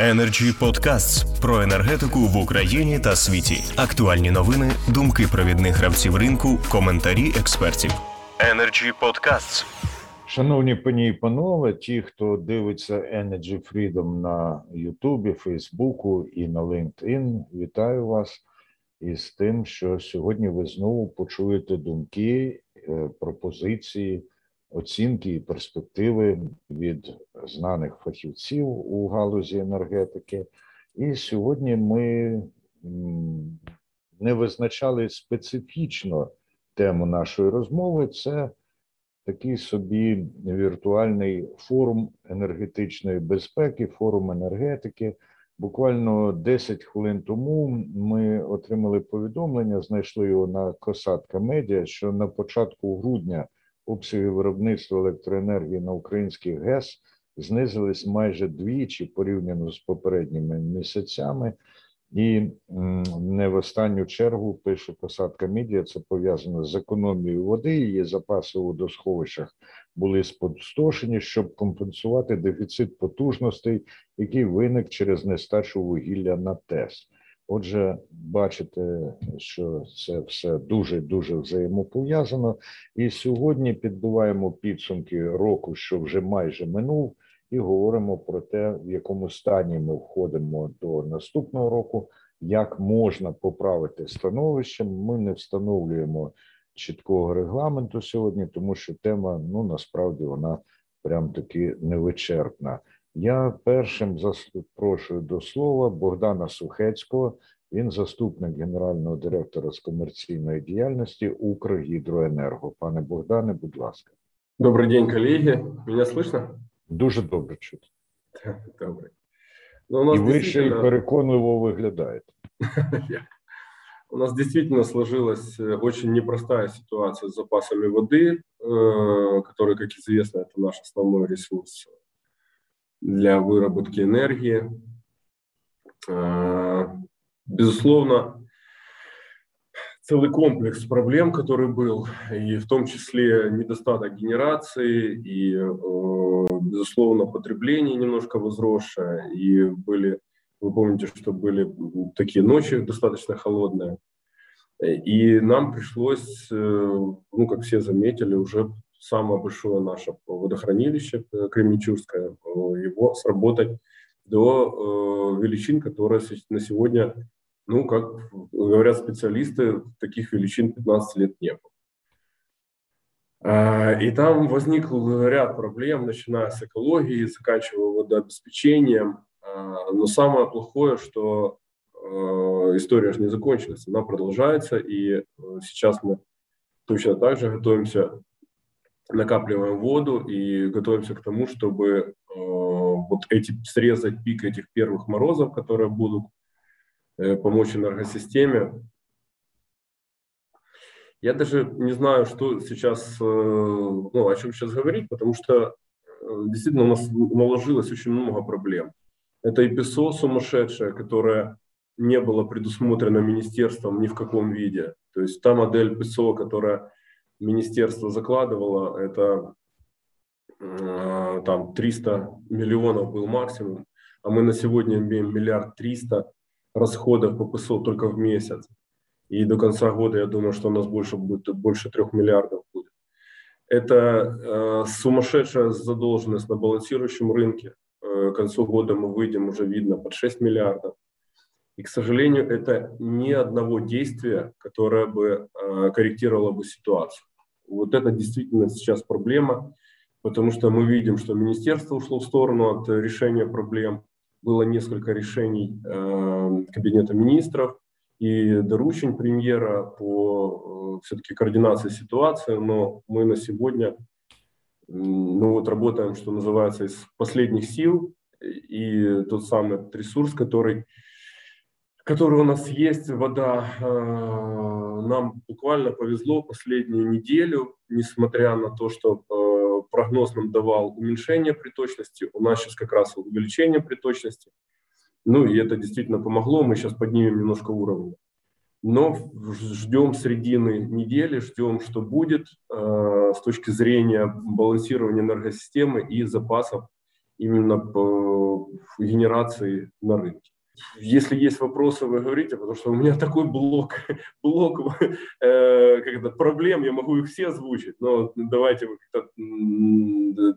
Energy Podcasts про енергетику в Україні та світі. Актуальні новини, думки провідних гравців ринку, коментарі експертів. Energy Podcasts. Шановні пані і панове, ті, хто дивиться Energy Freedom на Ютубі, Фейсбуку і на LinkedIn, вітаю вас із тим, що сьогодні ви знову почуєте думки, е, пропозиції оцінки і перспективи від знаних фахівців у галузі енергетики. І сьогодні ми не визначали специфічно тему нашої розмови. Це такий собі віртуальний форум енергетичної безпеки, форум енергетики. Буквально 10 хвилин тому ми отримали повідомлення, знайшли його на Косатка Медіа, що на початку грудня обсяги виробництва електроенергії на українських ГЕС знизились майже двічі порівняно з попередніми місяцями. І не в останню чергу пише посадка мідія. Це пов'язано з економією води. Її запаси у водосховищах були спустошені, щоб компенсувати дефіцит потужностей, який виник через нестачу вугілля на ТЕС. Отже, бачите, що це все дуже дуже взаємопов'язано. І сьогодні підбиваємо підсумки року, що вже майже минув, і говоримо про те, в якому стані ми входимо до наступного року, як можна поправити становище. Ми не встановлюємо чіткого регламенту сьогодні, тому що тема ну насправді вона прям таки невичерпна. Я першим запрошую до слова Богдана Сухецького. Він заступник генерального директора з комерційної діяльності Укргідроенерго. Пане Богдане, будь ласка. Добрий день, колеги. Мене слышно? Дуже добре чути. Добре. Ну, у нас І ви ще й переконливо виглядаєте. У нас действительно сложилась э, очень непростая ситуация с запасами воды, э, который, как известно, это наш основной ресурс для выработки энергии. Безусловно, целый комплекс проблем, который был, и в том числе недостаток генерации, и, безусловно, потребление немножко возросшее, и были, вы помните, что были такие ночи достаточно холодные, и нам пришлось, э, ну, как все заметили, уже самое большое наше водохранилище э, Кременчужское, э, его сработать до э, величин, которые на сегодня, ну, как говорят специалисты, таких величин 15 лет не было. И там возник ряд проблем, начиная с экологии, заканчивая водообеспечением. Но самое плохое, что история же не закончилась, она продолжается, и сейчас мы точно так же готовимся накапливаем воду и готовимся к тому, чтобы э, вот эти срезать пик этих первых морозов, которые будут э, помочь энергосистеме. Я даже не знаю, что сейчас, э, ну, о чем сейчас говорить, потому что э, действительно у нас наложилось очень много проблем. Это и ПСО сумасшедшее, которое не было предусмотрено министерством ни в каком виде. То есть та модель ПСО, которая министерство закладывало, это э, там 300 миллионов был максимум, а мы на сегодня имеем миллиард триста расходов по ПСО только в месяц. И до конца года, я думаю, что у нас больше будет, больше трех миллиардов будет. Это э, сумасшедшая задолженность на балансирующем рынке. Э, к концу года мы выйдем, уже видно, под 6 миллиардов. И, к сожалению, это ни одного действия, которое бы э, корректировало бы ситуацию. Вот это действительно сейчас проблема, потому что мы видим, что министерство ушло в сторону от решения проблем. Было несколько решений э, Кабинета министров и доручень премьера по э, все-таки координации ситуации, но мы на сегодня ну вот работаем, что называется, из последних сил, и тот самый ресурс, который который у нас есть, вода. Э, нам буквально повезло последнюю неделю, несмотря на то, что э, прогноз нам давал уменьшение приточности, у нас сейчас как раз увеличение приточности. Ну и это действительно помогло, мы сейчас поднимем немножко уровень. Но ждем середины недели, ждем, что будет э, с точки зрения балансирования энергосистемы и запасов именно по генерации на рынке. Если есть вопросы, вы говорите, потому что у меня такой блок, блок э, как это, проблем, я могу их все озвучить, но давайте вы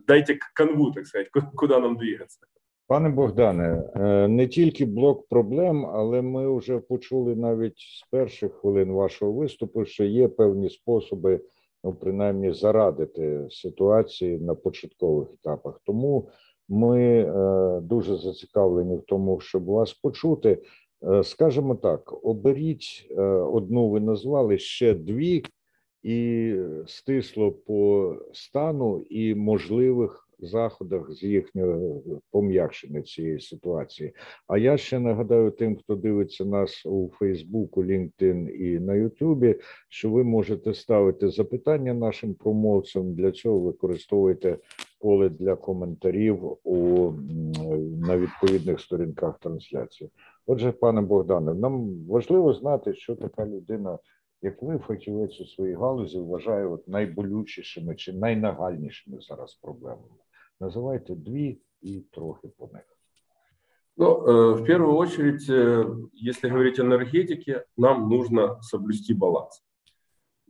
дайте канву, так сказать, куда нам двигаться. Пане Богдане, е, не тільки блок проблем, але ми вже почули навіть з перших хвилин вашого виступу, що є певні способи, ну принаймні, зарадити ситуації на початкових етапах. Тому ми е, дуже зацікавлені в тому, щоб вас почути. Е, скажімо так, оберіть одну, ви назвали ще дві, і стисло по стану і можливих заходах з їхнього пом'якшення цієї ситуації. А я ще нагадаю тим, хто дивиться нас у Фейсбуку, LinkedIn і на Ютубі, що ви можете ставити запитання нашим промовцям. Для цього використовуйте поле для коментарів у на відповідних сторінках трансляції. Отже, пане Богдане, нам важливо знати, що така людина як ви фахівець у своїй галузі вважає от найболючішими чи найнагальнішими зараз проблемами? Называйте дві и трохи по них. Ну, э, в первую очередь, э, если говорить о энергетике, нам нужно соблюсти баланс.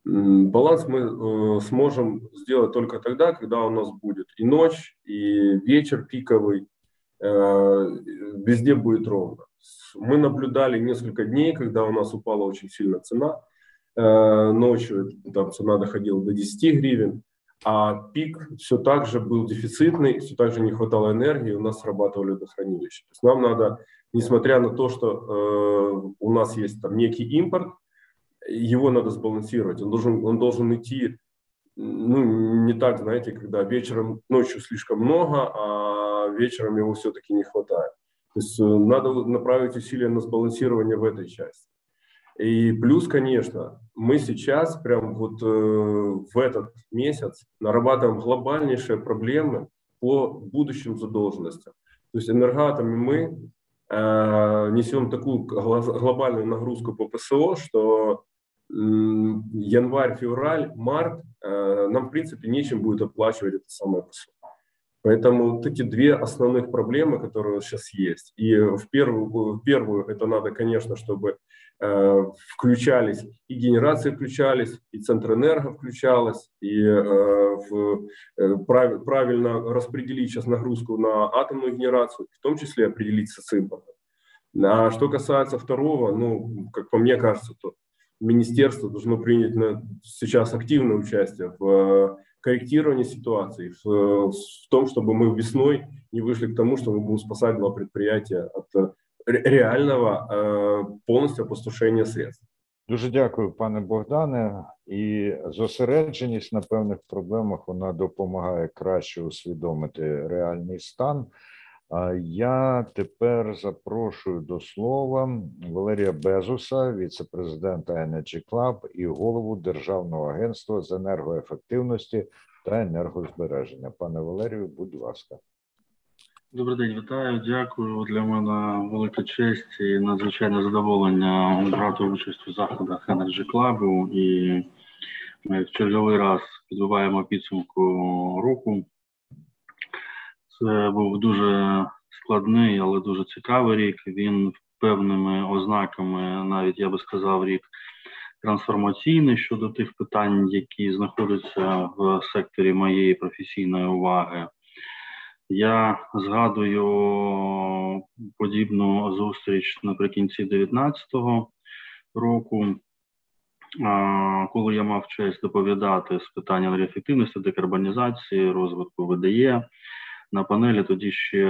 Баланс мы э, сможем сделать только тогда, когда у нас будет и ночь, и вечер пиковый, везде будет ровно. Мы наблюдали несколько дней, когда у нас упала очень сильно цена. Ночью там цена доходила до 10 гривен а пик все так же был дефицитный, все так же не хватало энергии, у нас срабатывали водохранилища. То есть нам надо, несмотря на то, что э, у нас есть там некий импорт, его надо сбалансировать. Он должен, он должен идти, ну, не так, знаете, когда вечером, ночью слишком много, а вечером его все-таки не хватает. То есть э, надо направить усилия на сбалансирование в этой части. И плюс, конечно, мы сейчас, прям вот э, в этот месяц, нарабатываем глобальнейшие проблемы по будущим задолженностям. То есть энергоатами мы э, несем такую глобальную нагрузку по ПСО, что январь, февраль, март э, нам, в принципе, нечем будет оплачивать это самое ПСО. Поэтому вот эти две основных проблемы, которые сейчас есть. И в первую, в первую это надо, конечно, чтобы Э, включались, и генерации включались, и Центрэнерго включалась, и э, в, э, прав, правильно распределить сейчас нагрузку на атомную генерацию, в том числе определиться с импортом. А что касается второго, ну, как по мне кажется, то министерство должно принять на, сейчас активное участие в корректировании ситуации, в, в том, чтобы мы весной не вышли к тому, что мы будем спасать два предприятия от реального э, повністю опустошення средств. Дуже дякую, пане Богдане. І зосередженість на певних проблемах вона допомагає краще усвідомити реальний стан. Я тепер запрошую до слова Валерія Безуса, віце-президента Energy Club і голову Державного агентства з енергоефективності та енергозбереження. Пане Валерію, будь ласка. Добрий день, вітаю. Дякую. Для мене велика честь і надзвичайне задоволення брати участь у заходах Energy Club. І ми в черговий раз підбиваємо підсумку року. Це був дуже складний, але дуже цікавий рік. Він певними ознаками, навіть я би сказав, рік трансформаційний щодо тих питань, які знаходяться в секторі моєї професійної уваги. Я згадую подібну зустріч наприкінці 2019 року, коли я мав честь доповідати з питання енергоефективності, декарбонізації, розвитку ВДЄ. На панелі тоді ще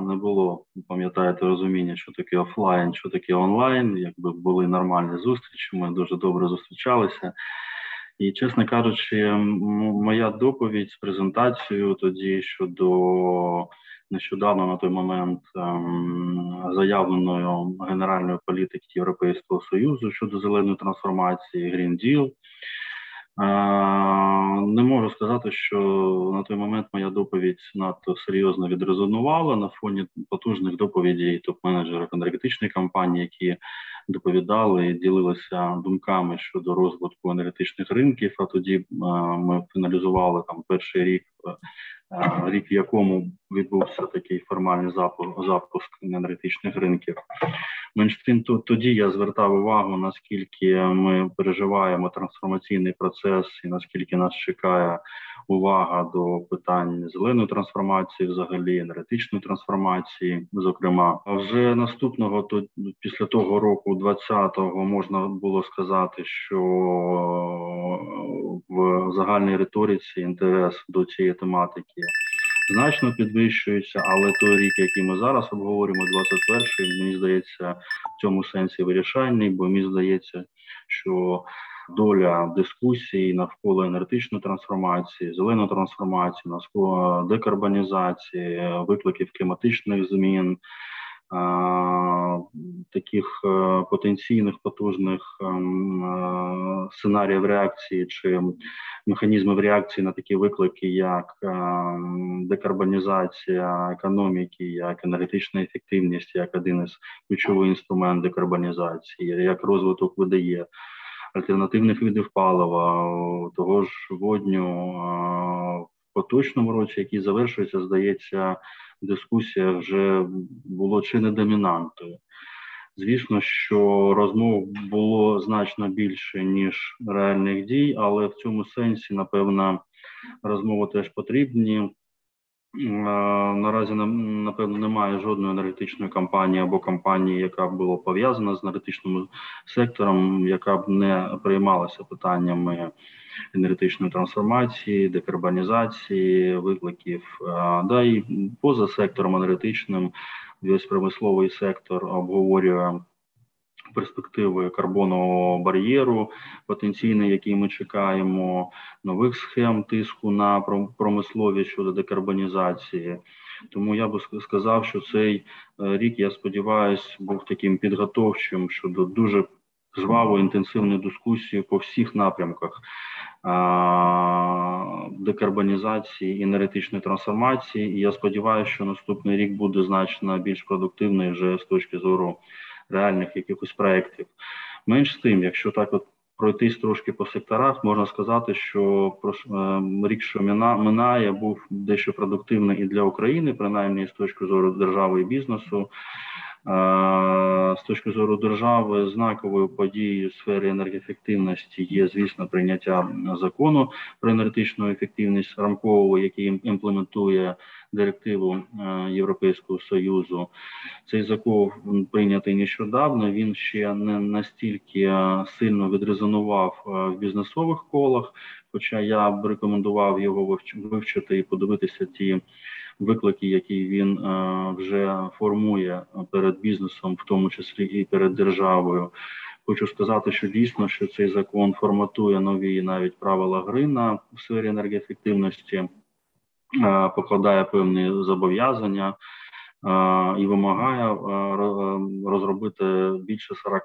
не було, пам'ятаєте, розуміння, що таке офлайн, що таке онлайн. Якби були нормальні зустрічі, ми дуже добре зустрічалися. І, чесно кажучи, моя доповідь з презентацією тоді щодо нещодавно на той момент ем, заявленої генеральної політики Європейського союзу щодо зеленої трансформації Green Deal, е, не можу сказати, що на той момент моя доповідь надто серйозно відрезонувала на фоні потужних доповідей топ-менеджерів енергетичної компанії, які доповідали і ділилися думками щодо розвитку енергетичних ринків. А тоді ми фіналізували там перший рік, рік в якому відбувся такий формальний запуск енергетичних ринків. Менш тим, то тоді я звертав увагу, наскільки ми переживаємо трансформаційний процес, і наскільки нас чекає увага до питань зеленої трансформації, взагалі енергетичної трансформації. Зокрема, а вже наступного то після того року, 20-го, можна було сказати, що в загальній риториці інтерес до цієї тематики значно підвищується, але той рік, який ми зараз обговорюємо, 21-й, мені здається, в цьому сенсі вирішальний, бо мені здається, що доля дискусії навколо енергетичної трансформації, зеленої трансформації, навколо декарбонізації, викликів кліматичних змін таких е, потенційних потужних ем, е, сценаріїв реакції чи механізмів реакції на такі виклики, як ем, декарбонізація економіки, як енергетична ефективність, як один із ключових інструментів декарбонізації, як розвиток видає. Альтернативних видів палива, того ж водню в поточному році, який завершується, здається, дискусія вже було чи не домінантою. Звісно, що розмов було значно більше, ніж реальних дій, але в цьому сенсі, напевно, розмови теж потрібні. Наразі напевно немає жодної енергетичної компанії або компанії, яка була пов'язана з енергетичним сектором, яка б не приймалася питаннями енергетичної трансформації, декарбонізації, викликів, да і поза сектором енергетичним весь промисловий сектор обговорює перспективи карбонового бар'єру, потенційний, який ми чекаємо, нових схем тиску на промисловість щодо декарбонізації. Тому я би сказав, що цей е, рік, я сподіваюся, був таким підготовчим щодо дуже жвавої інтенсивної дискусії по всіх напрямках декарбонізації і енергетичної трансформації. І я сподіваюся, що наступний рік буде значно більш продуктивний вже з точки зору реальних якихось проєктів. Менш з тим, якщо так от пройтись трошки по секторах, можна сказати, що е, рік, що минає, був дещо продуктивний і для України, принаймні з точки зору держави і бізнесу. З точки зору держави, знаковою подією в сфері енергоефективності є, звісно, прийняття закону про енергетичну ефективність рамкового, який імплементує директиву Європейського союзу. Цей закон прийнятий нещодавно. Він ще не настільки сильно відрезонував в бізнесових колах. Хоча я б рекомендував його вивчити і подивитися ті виклики, які він е, вже формує перед бізнесом, в тому числі і перед державою. Хочу сказати, що дійсно що цей закон форматує нові навіть правила гри на в сфері енергоефективності, е, покладає певні зобов'язання е, і вимагає розробити більше 40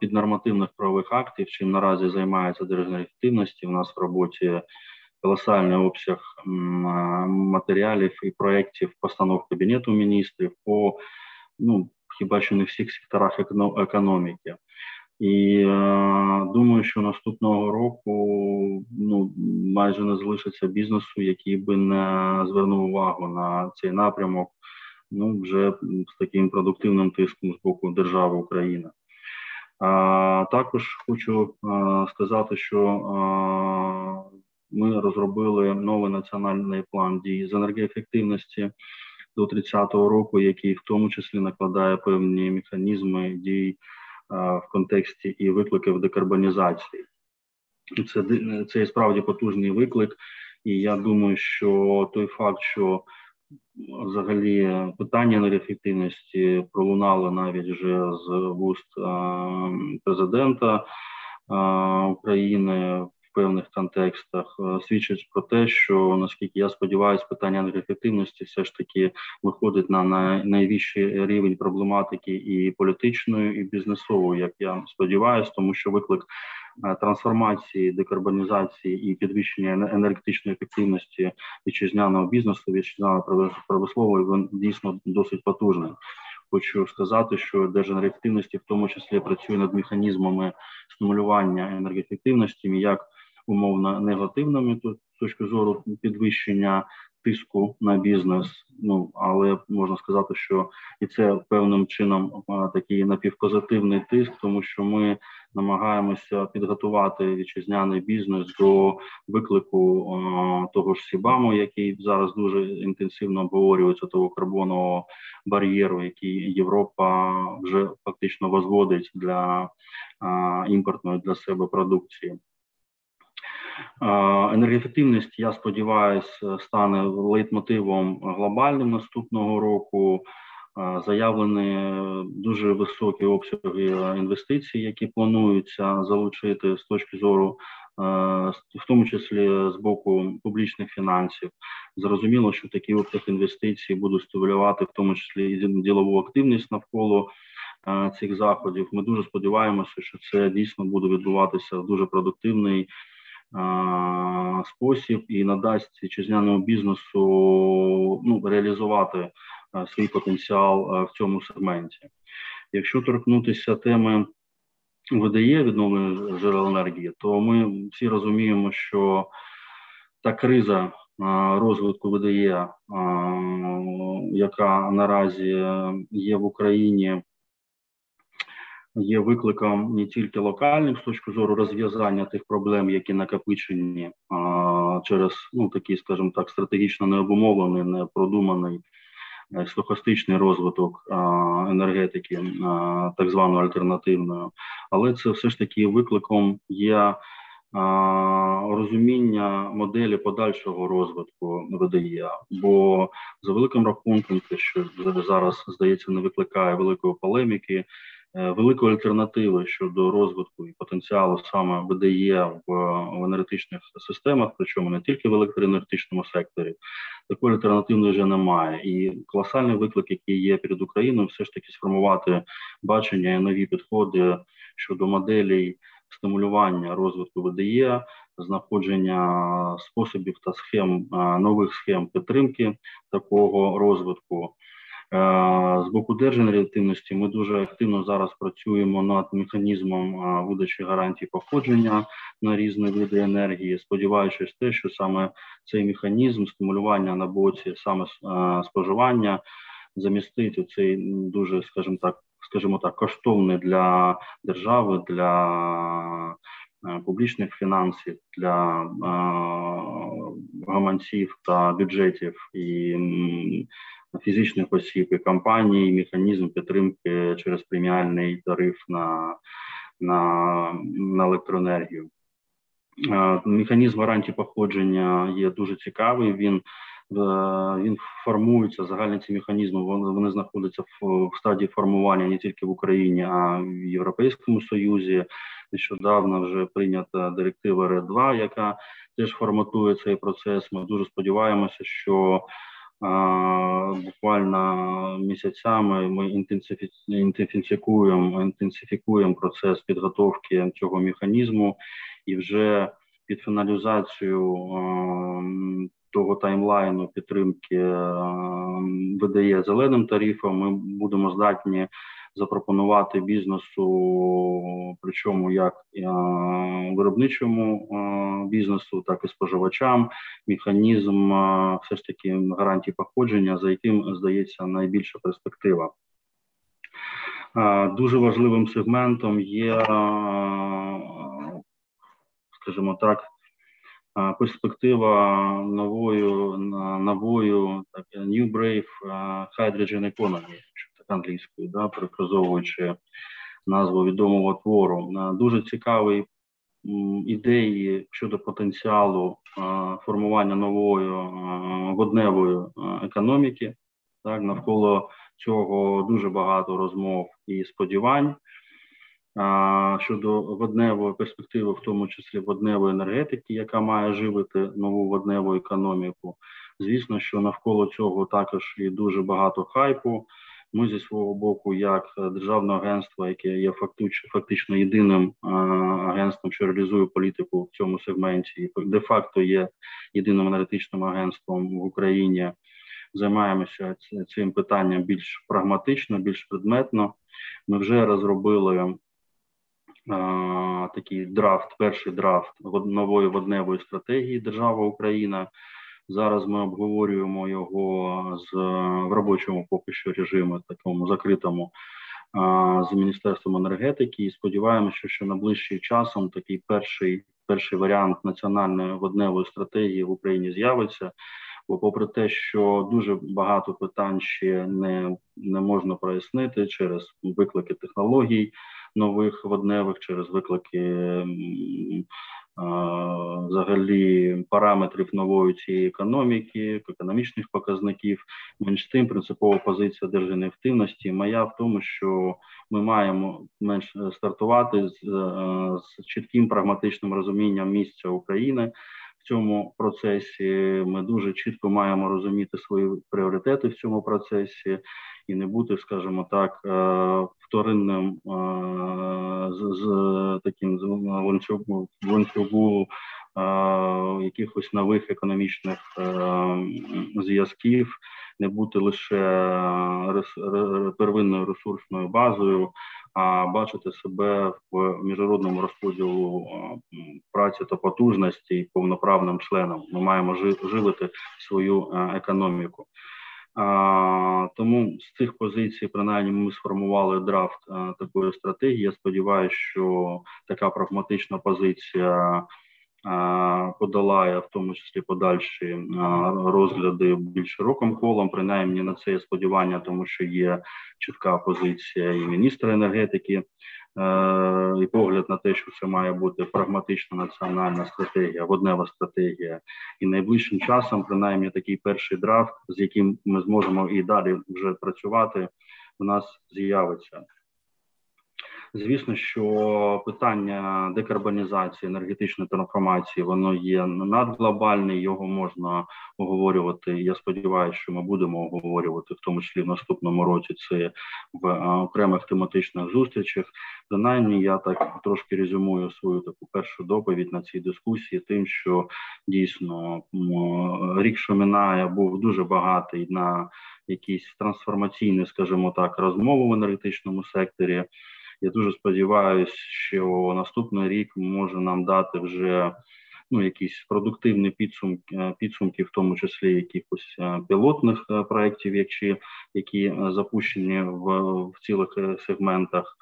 піднормативних правових актів, чим наразі займається держенергоефективності. У нас в роботі колосальний обсяг матеріалів і проєктів постанов Кабінету міністрів по ну, хіба що не всіх секторах економіки. І е, думаю, що наступного року ну майже не залишиться бізнесу, який би не звернув увагу на цей напрямок. Ну вже з таким продуктивним тиском з боку держави України. А також хочу а, сказати, що а, ми розробили новий національний план дій з енергоефективності до 30-го року, який в тому числі накладає певні механізми дій в контексті і викликів декарбонізації. Це це і справді потужний виклик, і я думаю, що той факт, що взагалі питання енергоефективності пролунало навіть вже з вуст президента України певних контекстах е, свідчить про те, що наскільки я сподіваюся, питання енергоефективності все ж таки виходить на найвищий рівень проблематики і політичної, і бізнесової, як я сподіваюся, тому що виклик е, трансформації, декарбонізації і підвищення енергетичної ефективності вітчизняного бізнесу, вітчизняного промислової він дійсно досить потужний. хочу сказати, що Держенергоефективності в тому числі працює над механізмами стимулювання енергоефективності, як умовно негативними з точки зору підвищення тиску на бізнес. Ну але можна сказати, що і це певним чином такий напівпозитивний тиск, тому що ми намагаємося підготувати вітчизняний бізнес до виклику того ж Сібаму, який зараз дуже інтенсивно обговорюється того карбонового бар'єру, який Європа вже фактично возводить для імпортної для себе продукції. Енергоефективність, я сподіваюся, стане лейтмотивом глобальним наступного року. Заявлені дуже високі обсяги інвестицій, які плануються залучити з точки зору, в тому числі з боку публічних фінансів. Зрозуміло, що такі обсяг інвестицій будуть стимулювати, в тому числі і ділову активність навколо цих заходів. Ми дуже сподіваємося, що це дійсно буде відбуватися в дуже продуктивний спосіб і надасть вітчизняному бізнесу ну, реалізувати свій потенціал в цьому сегменті. Якщо торкнутися теми ВДЄ відновлення джерел енергії, то ми всі розуміємо, що та криза розвитку ВДЄ, яка наразі є в Україні, є викликом не тільки локальним з точки зору розв'язання тих проблем, які накопичені а, через ну такий, скажімо так, стратегічно необумовлений, непродуманий е, стохастичний розвиток а, енергетики, а, так званої альтернативної, але це все ж таки викликом є. Розуміння моделі подальшого розвитку ВДЄ, бо за великим рахунком, те, що зараз здається, не викликає великої полеміки, великої альтернативи щодо розвитку і потенціалу саме ВДЄ в, в енергетичних системах, причому не тільки в електроенергетичному секторі, такої альтернативної вже немає. І колосальний виклик, який є перед Україною, все ж таки сформувати бачення і нові підходи щодо моделей стимулювання розвитку ВДЄ, знаходження способів та схем нових схем підтримки такого розвитку. Е, з боку держенергативності ми дуже активно зараз працюємо над механізмом е, видачі гарантій походження на різні види енергії, сподіваючись те, що саме цей механізм стимулювання на боці саме е, споживання замістить цей дуже, скажімо так, скажімо так, коштовний для держави, для публічних фінансів, для гаманців та бюджетів і фізичних осіб і компаній, механізм підтримки через преміальний тариф на, на, на електроенергію. Механізм гарантії походження є дуже цікавий. Він е, він формується загальні ці механізми. Вони вони знаходяться в, в стадії формування не тільки в Україні, а й в Європейському Союзі. Нещодавно вже прийнята директива РЕД 2 яка теж форматує цей процес. Ми дуже сподіваємося, що Буквально місяцями ми інтенсифікуємо інтенсифікуємо процес підготовки цього механізму, і вже під фіналізацію того таймлайну підтримки видає зеленим тарифом. Ми будемо здатні запропонувати бізнесу, причому як виробничому бізнесу, так і споживачам, механізм все ж таки гарантії походження, за яким здається найбільша перспектива. Дуже важливим сегментом є, скажімо так, перспектива новою новою так, New Brave Hydrogen Economy, англійською, да, перефразовуючи назву відомого твору. Дуже цікавий ідеї щодо потенціалу формування нової водневої економіки. Так, навколо цього дуже багато розмов і сподівань. Щодо водневої перспективи, в тому числі водневої енергетики, яка має живити нову водневу економіку, звісно, що навколо цього також і дуже багато хайпу. Ми зі свого боку, як державне агентство, яке є фактично єдиним агентством, що реалізує політику в цьому сегменті, і де факто є єдиним енергетичним агентством в Україні. займаємося цим питанням більш прагматично, більш предметно. Ми вже розробили такий драфт, перший драфт нової водневої стратегії держава Україна. Зараз ми обговорюємо його з в робочому поки що режимі, такому закритому з міністерством енергетики. І сподіваємося, що найближчим часом такий перший перший варіант національної водневої стратегії в Україні з'явиться. Бо, попри те, що дуже багато питань ще не не можна прояснити через виклики технологій нових водневих, через виклики взагалі параметрів нової цієї економіки, економічних показників. Менш тим принципова позиція держинеактивності моя в тому, що ми маємо менш стартувати з, з чітким прагматичним розумінням місця України в цьому процесі. Ми дуже чітко маємо розуміти свої пріоритети в цьому процесі і не бути, скажімо так, е, вторинним е, з, з таким ланцюгу е, якихось нових економічних зв'язків, не бути лише первинною ресурсною базою а бачити себе в міжнародному розподілу праці та потужності повноправним членом. Ми маємо живити свою економіку. А, Тому з цих позицій, принаймні, ми сформували драфт а, такої стратегії. Я сподіваюся, що така прагматична позиція подолає в тому числі подальші розгляди більш широким колом. Принаймні на це є сподівання, тому що є чітка позиція і міністра енергетики. Е, і погляд на те, що це має бути прагматична національна стратегія, воднева стратегія, і найближчим часом, принаймні, такий перший драфт, з яким ми зможемо і далі вже працювати, у нас з'явиться. Звісно, що питання декарбонізації енергетичної трансформації воно є надглобальне, його можна оговорювати. Я сподіваюся, що ми будемо оговорювати в тому числі в наступному році. Це в окремих тематичних зустрічах. Принаймні, я так трошки резюмую свою таку першу доповідь на цій дискусії, тим, що дійсно рік, що минає, був дуже багатий на якісь трансформаційні, скажімо так, розмови в енергетичному секторі. Я дуже сподіваюся, що наступний рік може нам дати вже ну якісь продуктивні підсумки, е, підсумки, в тому числі якихось е, пілотних е, проєктів, які, які запущені в, в цілих сегментах.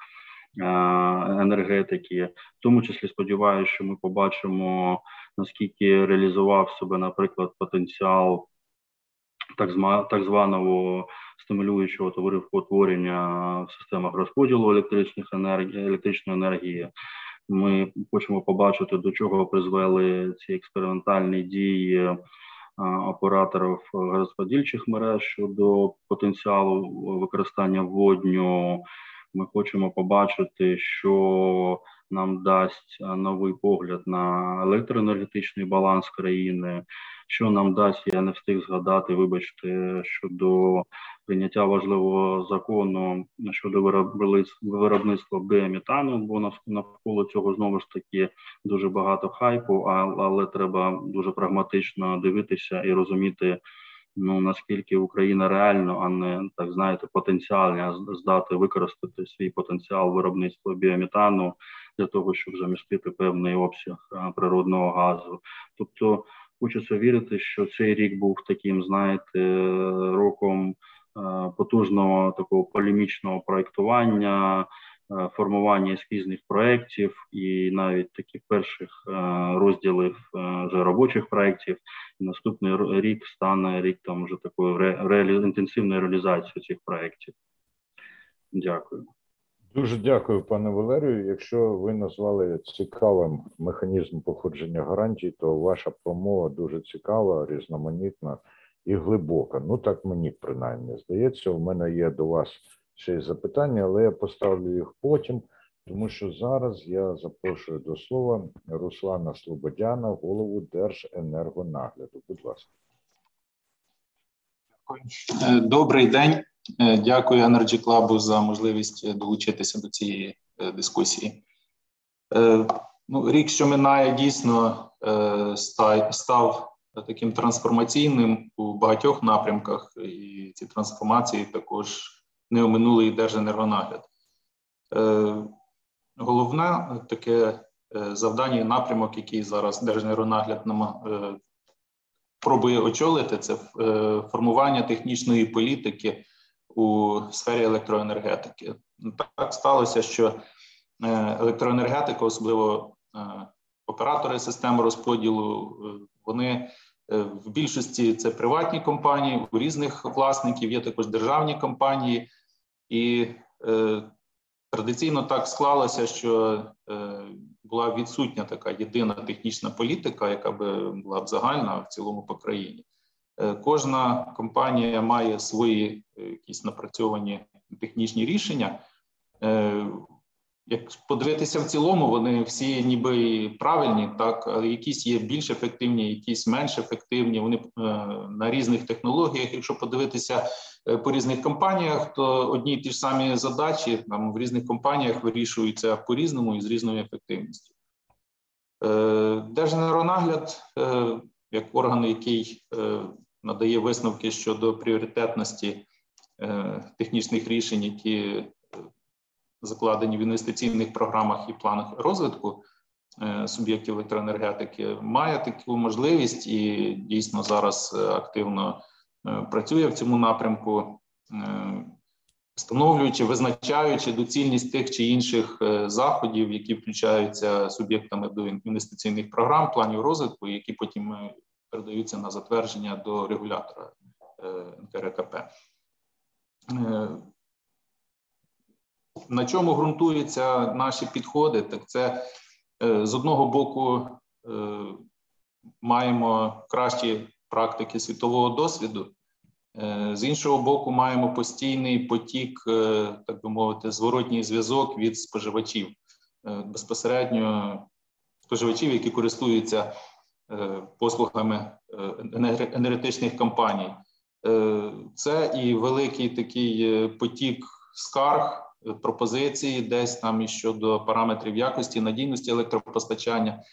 Енергетики, в тому числі сподіваюся, що ми побачимо наскільки реалізував себе, наприклад, потенціал так так званого стимулюючого утворення в системах розподілу електричних енергії, електричної енергії. Ми хочемо побачити, до чого призвели ці експериментальні дії операторів розподільчих мереж щодо потенціалу використання водню. Ми хочемо побачити, що нам дасть новий погляд на електроенергетичний баланс країни що нам дасть, я не встиг згадати, вибачте, щодо прийняття важливого закону щодо виробництва біометану, бо навколо цього знову ж таки дуже багато хайпу, але треба дуже прагматично дивитися і розуміти. Ну наскільки Україна реально, а не так знаєте, потенціально здати використати свій потенціал виробництва біометану для того, щоб замістити певний обсяг природного газу, тобто Хочеться вірити, що цей рік був таким, знаєте, роком потужного такого полемічного проектування, формування ескізних проєктів і навіть таких перших е, розділів вже робочих проєктів. Наступний рік стане рік там вже такої ре, інтенсивної реалізації цих проєктів. Дякую. Дуже дякую, пане Валерію. Якщо ви назвали цікавим механізм походження гарантій, то ваша промова дуже цікава, різноманітна і глибока. Ну так мені принаймні здається. У мене є до вас ще запитання, але я поставлю їх потім, тому що зараз я запрошую до слова Руслана Слободяна, голову Держенергонагляду. Будь ласка. Е, добрий день. Е, дякую Energy Club за можливість долучитися до цієї е, дискусії. Ну, Рік, що минає, дійсно став таким трансформаційним у багатьох напрямках, і ці трансформації також не оминули і Держенергонагляд. Головне таке завдання і напрямок, який зараз Держенергонагляд пробує очолити, це формування технічної політики у сфері електроенергетики. Так сталося, що електроенергетика, особливо оператори системи розподілу, вони в більшості це приватні компанії, у різних власників є також державні компанії, і е, традиційно так склалося, що е, була відсутня така єдина технічна політика, яка би була б загальна в цілому по країні. Е, кожна компанія має свої якісь напрацьовані технічні рішення. Як подивитися в цілому, вони всі ніби правильні, так якісь є більш ефективні, якісь менш ефективні. Вони е, на різних технологіях. Якщо подивитися е, по різних компаніях, то одні й ті ж самі задачі там в різних компаніях вирішуються по різному і з різною ефективністю. Е, Держенергонагляд, е, як орган, який надає висновки щодо пріоритетності технічних рішень, які закладені в інвестиційних програмах і планах розвитку е, суб'єктів електроенергетики, має таку можливість і дійсно зараз е, активно е, працює в цьому напрямку, встановлюючи, визначаючи доцільність тих чи інших заходів, які включаються суб'єктами до інвестиційних програм, планів розвитку, які потім передаються на затвердження до регулятора НКРКП. На чому ґрунтуються наші підходи? Так це е, з одного боку е, маємо кращі практики світового досвіду, е, з іншого боку, маємо постійний потік, так би мовити, зворотній зв'язок від споживачів безпосередньо споживачів, які користуються послугами енергетичних компаній. Це і великий такий потік скарг пропозиції, десь там і щодо параметрів якості, надійності електропостачання.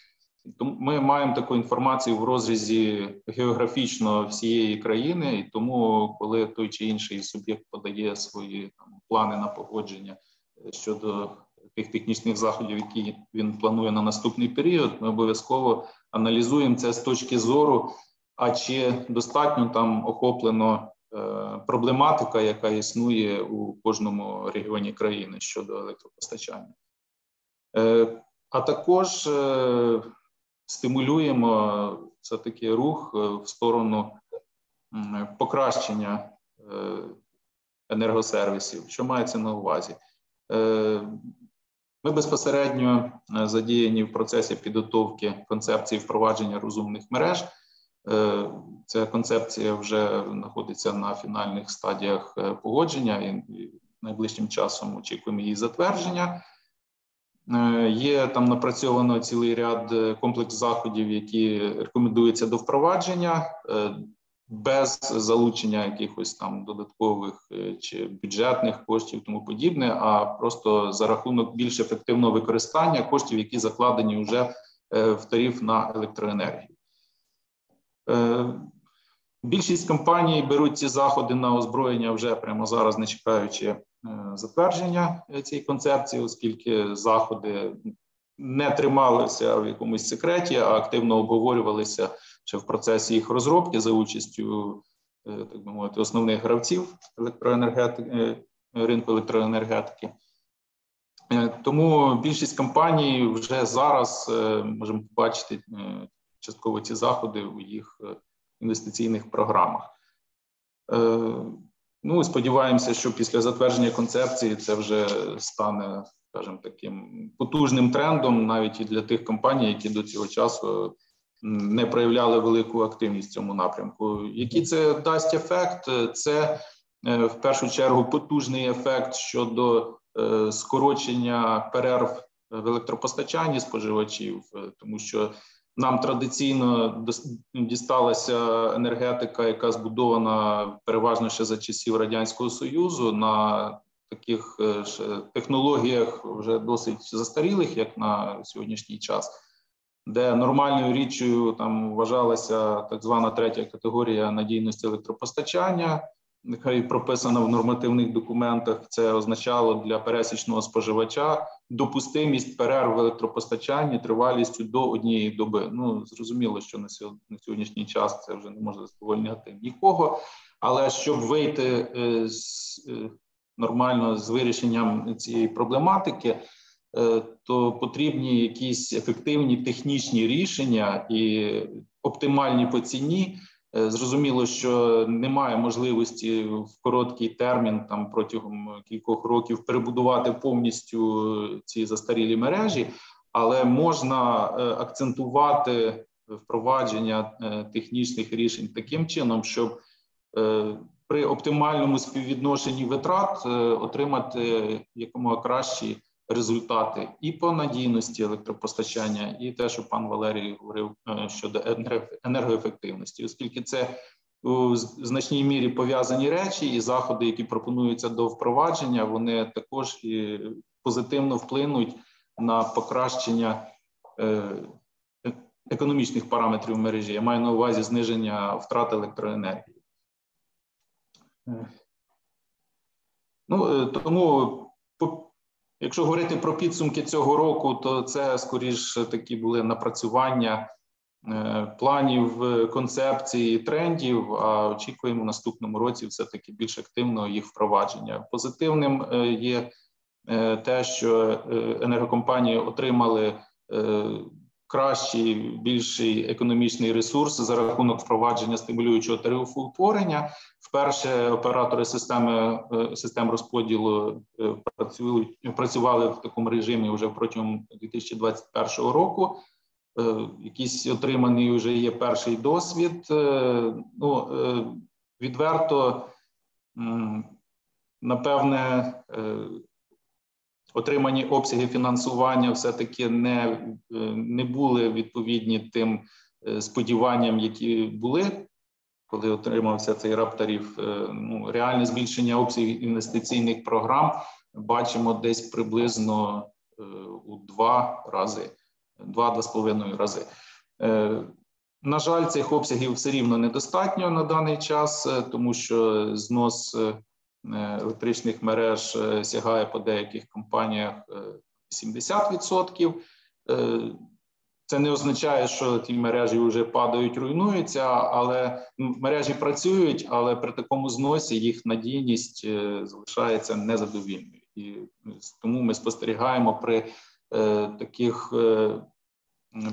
Тому ми маємо таку інформацію в розрізі географічно всієї країни, і тому, коли той чи інший суб'єкт подає свої там плани на погодження е, щодо тих технічних заходів, які він планує на наступний період, ми обов'язково аналізуємо це з точки зору, а чи достатньо там охоплено проблематика, яка існує у кожному регіоні країни щодо електропостачання. Е, а також е, стимулюємо все таки рух в сторону покращення енергосервісів, що мається на увазі. Ми безпосередньо задіяні в процесі підготовки концепції впровадження розумних мереж. Е, ця концепція вже знаходиться на фінальних стадіях е, погодження і найближчим часом очікуємо її затвердження. Е, є там напрацьовано цілий ряд комплекс заходів, які рекомендуються до впровадження без залучення якихось там додаткових чи бюджетних коштів, тому подібне, а просто за рахунок більш ефективного використання коштів, які закладені вже в тариф на електроенергію. Е, більшість компаній беруть ці заходи на озброєння вже прямо зараз, не чекаючи е, затвердження цієї концепції, оскільки заходи не трималися в якомусь секреті, а активно обговорювалися ще в процесі їх розробки за участю е, так би мовити основних гравців електроенергетики ринку електроенергетики. Тому більшість компаній вже зараз можемо побачити частково ці заходи у їх е, інвестиційних програмах. Е, ну сподіваємося, що після затвердження концепції це вже стане, скажімо, таким потужним трендом, навіть і для тих компаній, які до цього часу не проявляли велику активність в цьому напрямку. Який це дасть ефект? Це е, в першу чергу потужний ефект щодо скорочення перерв в електропостачанні споживачів, тому що нам традиційно дісталася енергетика, яка збудована переважно ще за часів радянського союзу на таких е, технологіях вже досить застарілих, як на сьогоднішній час. де нормальною річчю там вважалася так звана третя категорія надійності електропостачання, нехай прописана в нормативних документах. Це означало для пересічного споживача допустимість перерв в електропостачанні тривалістю до однієї доби. Ну зрозуміло, що на сьогоднішній час це вже не може задовольняти нікого. Але щоб вийти е, з е, нормально з вирішенням цієї проблематики, е, то потрібні якісь ефективні технічні рішення і оптимальні по ціні. Зрозуміло, що немає можливості в короткий термін, там протягом кількох років, перебудувати повністю ці застарілі мережі, але можна акцентувати впровадження технічних рішень таким чином, щоб Е, при оптимальному співвідношенні витрат е, отримати якомога кращі результати і по надійності електропостачання, і те, що пан Валерій говорив е, щодо енергоефективності, оскільки це у значній мірі пов'язані речі, і заходи, які пропонуються до впровадження, вони також і позитивно вплинуть на покращення економічних параметрів мережі. Я маю на увазі зниження втрат електроенергії. Ну, е, Тому, якщо говорити про підсумки цього року, то це скоріш такі були напрацювання е, планів, е, концепцій, трендів. А очікуємо в наступному році все-таки більш активного їх впровадження. Позитивним є те, що енергокомпанії отримали кращий, більший економічний ресурс за рахунок впровадження стимулюючого тарифоутворення. Вперше оператори системи е, систем розподілу е, працюють працювали в такому режимі вже протягом 2021 року. Е, якийсь отриманий вже є перший досвід. Ну відверто напевне отримані обсяги фінансування все-таки не е, не були відповідні тим сподіванням, які були, коли отримався цей раптарів. Е, ну, реальне збільшення обсягів інвестиційних програм бачимо десь приблизно у два рази, два-два з половиною рази. На жаль, цих обсягів все рівно недостатньо на даний час, тому що знос Е, електричних мереж е, сягає по деяких компаніях 70%. Е, це не означає, що ті мережі вже падають, руйнуються, але мережі працюють, але при такому зносі їх надійність залишається незадовільною, і тому ми спостерігаємо при таких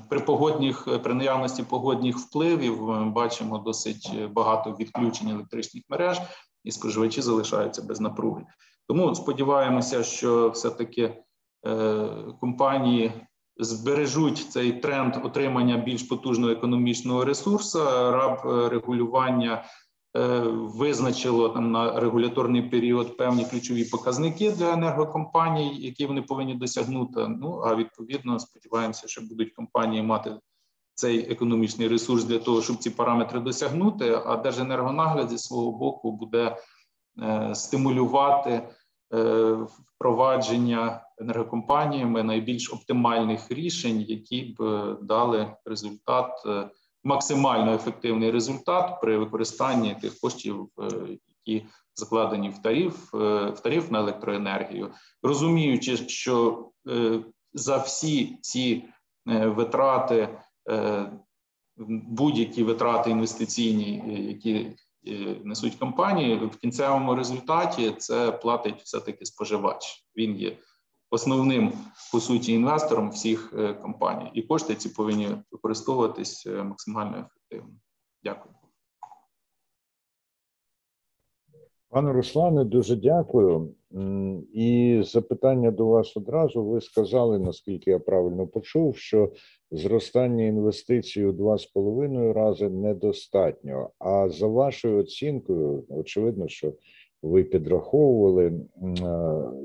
при погодних при наявності погодних впливів. Бачимо досить багато відключень електричних мереж і споживачі залишаються без напруги. Тому сподіваємося, що все-таки е, компанії збережуть цей тренд отримання більш потужного економічного ресурсу. Раб регулювання е, визначило там на регуляторний період певні ключові показники для енергокомпаній, які вони повинні досягнути. Ну а відповідно сподіваємося, що будуть компанії мати цей економічний ресурс для того, щоб ці параметри досягнути. А Держенергонагляд зі свого боку буде е, стимулювати е, впровадження енергокомпаніями найбільш оптимальних рішень, які б е, дали результат. Максимально ефективний результат при використанні тих коштів, які закладені в тариф в тариф на електроенергію, розуміючи, що за всі ці витрати Е, будь-які витрати інвестиційні, е, які е, несуть компанії, в кінцевому результаті це платить все-таки споживач. Він є основним по суті інвестором всіх компаній, і кошти ці повинні використовуватись максимально ефективно. Дякую. Пане Руслане, дуже дякую. І запитання до вас одразу. Ви сказали, наскільки я правильно почув, що зростання інвестицій у 2,5 рази недостатньо. А за вашою оцінкою, очевидно, що ви підраховували,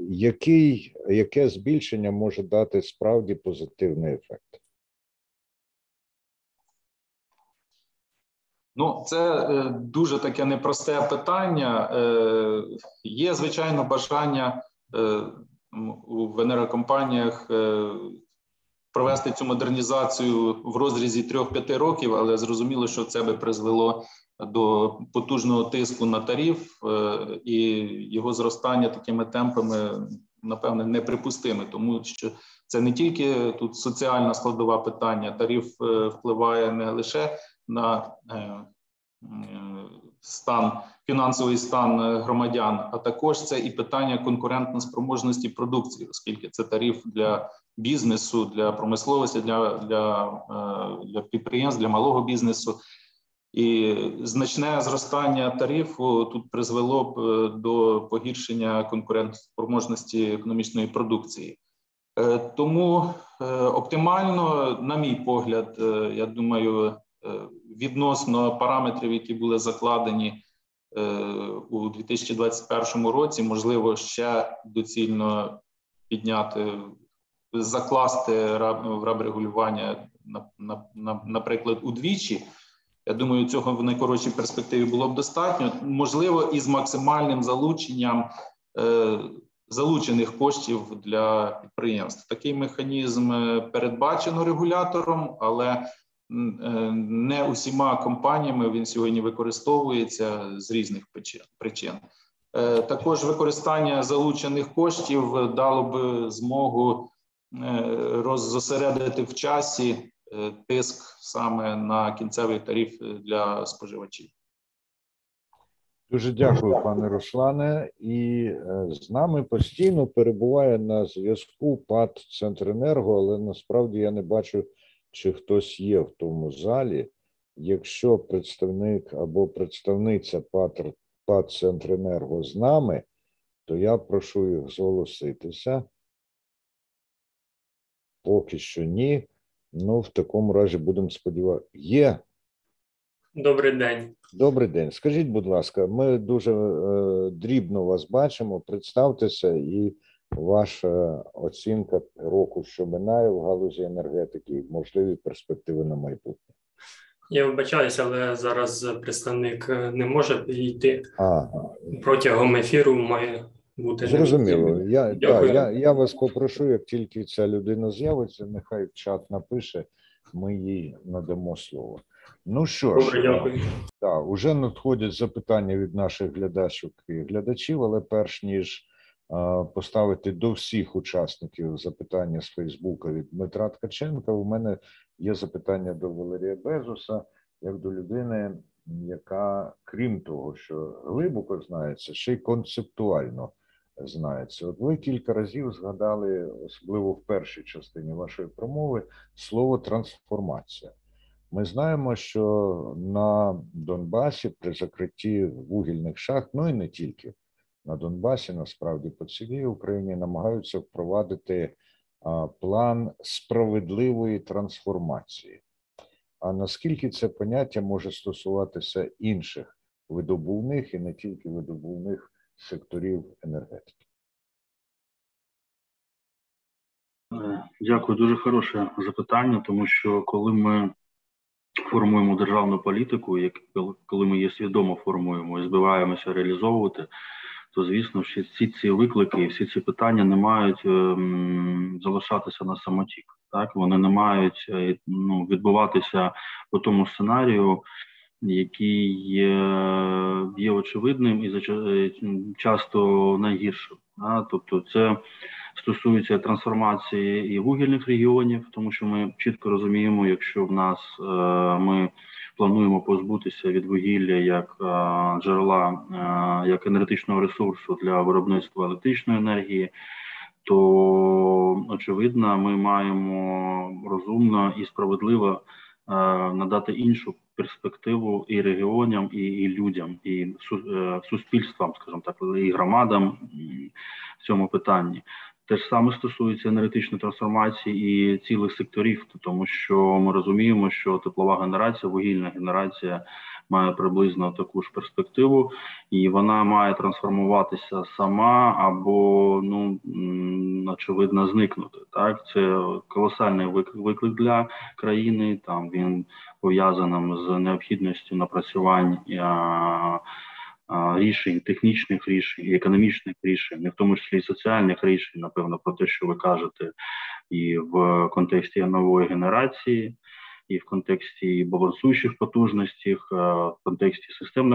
який, яке збільшення може дати справді позитивний ефект? Ну, це е, дуже таке непросте питання. Е, Є звичайно бажання е, в енергокомпаніях провести цю модернізацію в розрізі 3-5 років, але зрозуміло, що це би призвело до потужного тиску на тариф, і його зростання такими темпами напевне неприпустиме, тому що це не тільки тут соціальна складова питання. Тариф впливає не лише на стан фінансовий стан громадян, а також це і питання конкурентно-спроможності продукції, оскільки це тариф для бізнесу, для промисловості, для, для, для підприємств, для малого бізнесу. І значне зростання тарифу тут призвело б до погіршення конкурентоспроможності економічної продукції. Тому оптимально, на мій погляд, я думаю, відносно параметрів, які були закладені у 2021 році, можливо, ще доцільно підняти, закласти раб регулювання, наприклад, удвічі. Я думаю, цього в найкоротшій перспективі було б достатньо. Можливо, із максимальним залученням е, залучених коштів для підприємств. Такий механізм передбачено регулятором, але е, не усіма компаніями він сьогодні використовується з різних причин. Е, також використання залучених коштів дало би змогу роззосередити в часі тиск саме на кінцевий тариф для споживачів. Дуже дякую, пане Руслане. І з нами постійно перебуває на зв'язку ПАД Центренерго, але насправді я не бачу, чи хтось є в тому залі. Якщо представник або представниця ПАД, ПАД Центренерго з нами, то я прошу їх зголоситися. Поки що ні. Ну, в такому разі будемо сподіватися. Є. Добрий день. Добрий день. Скажіть, будь ласка, ми дуже е, дрібно вас бачимо. Представтеся і ваша оцінка року, що минає в галузі енергетики, можливі перспективи на майбутнє. Я вибачаюся, але зараз представник не може підійти. А. Протягом ефіру має бути Зрозуміло. Я, да, я, я вас попрошу, як тільки ця людина з'явиться, нехай в чат напише, ми їй надамо слово. Ну що ж, Добре, дякую. Да, вже надходять запитання від наших глядачів і глядачів, але перш ніж поставити до всіх учасників запитання з Фейсбука від Дмитра Ткаченка, у мене є запитання до Валерія Безуса, як до людини, яка, крім того, що глибоко знається, ще й концептуально знається. От ви кілька разів згадали, особливо в першій частині вашої промови, слово трансформація. Ми знаємо, що на Донбасі при закритті вугільних шахт, ну і не тільки на Донбасі, насправді по цілій Україні намагаються впровадити план справедливої трансформації. А наскільки це поняття може стосуватися інших видобувних і не тільки видобувних секторів енергетики? Дякую, дуже хороше запитання, тому що коли ми формуємо державну політику, як коли ми її свідомо формуємо і збиваємося реалізовувати, то звісно, що всі ці виклики, і всі ці питання не мають ем, залишатися на самоті. Так вони не мають ну, відбуватися по тому сценарію, який є, є очевидним і часто найгіршим. Да? Тобто, це стосується трансформації і вугільних регіонів, тому що ми чітко розуміємо, якщо в нас е, ми плануємо позбутися від вугілля як е, джерела, е, як енергетичного ресурсу для виробництва електричної енергії. То очевидно, ми маємо розумно і справедливо надати іншу перспективу і регіонам, і і людям, і суспільствам, скажімо так, і громадам в цьому питанні. Те ж саме стосується енергетичної трансформації і цілих секторів, тому що ми розуміємо, що теплова генерація, вугільна генерація має приблизно таку ж перспективу, і вона має трансформуватися сама або ну очевидно зникнути. Так, це колосальний виклик для країни. Там він пов'язаним з необхідністю напрацювань рішень, технічних рішень, економічних рішень, в тому числі і соціальних рішень, напевно, про те, що ви кажете, і в контексті нової генерації, і в контексті балансуючих потужностей, в контексті систем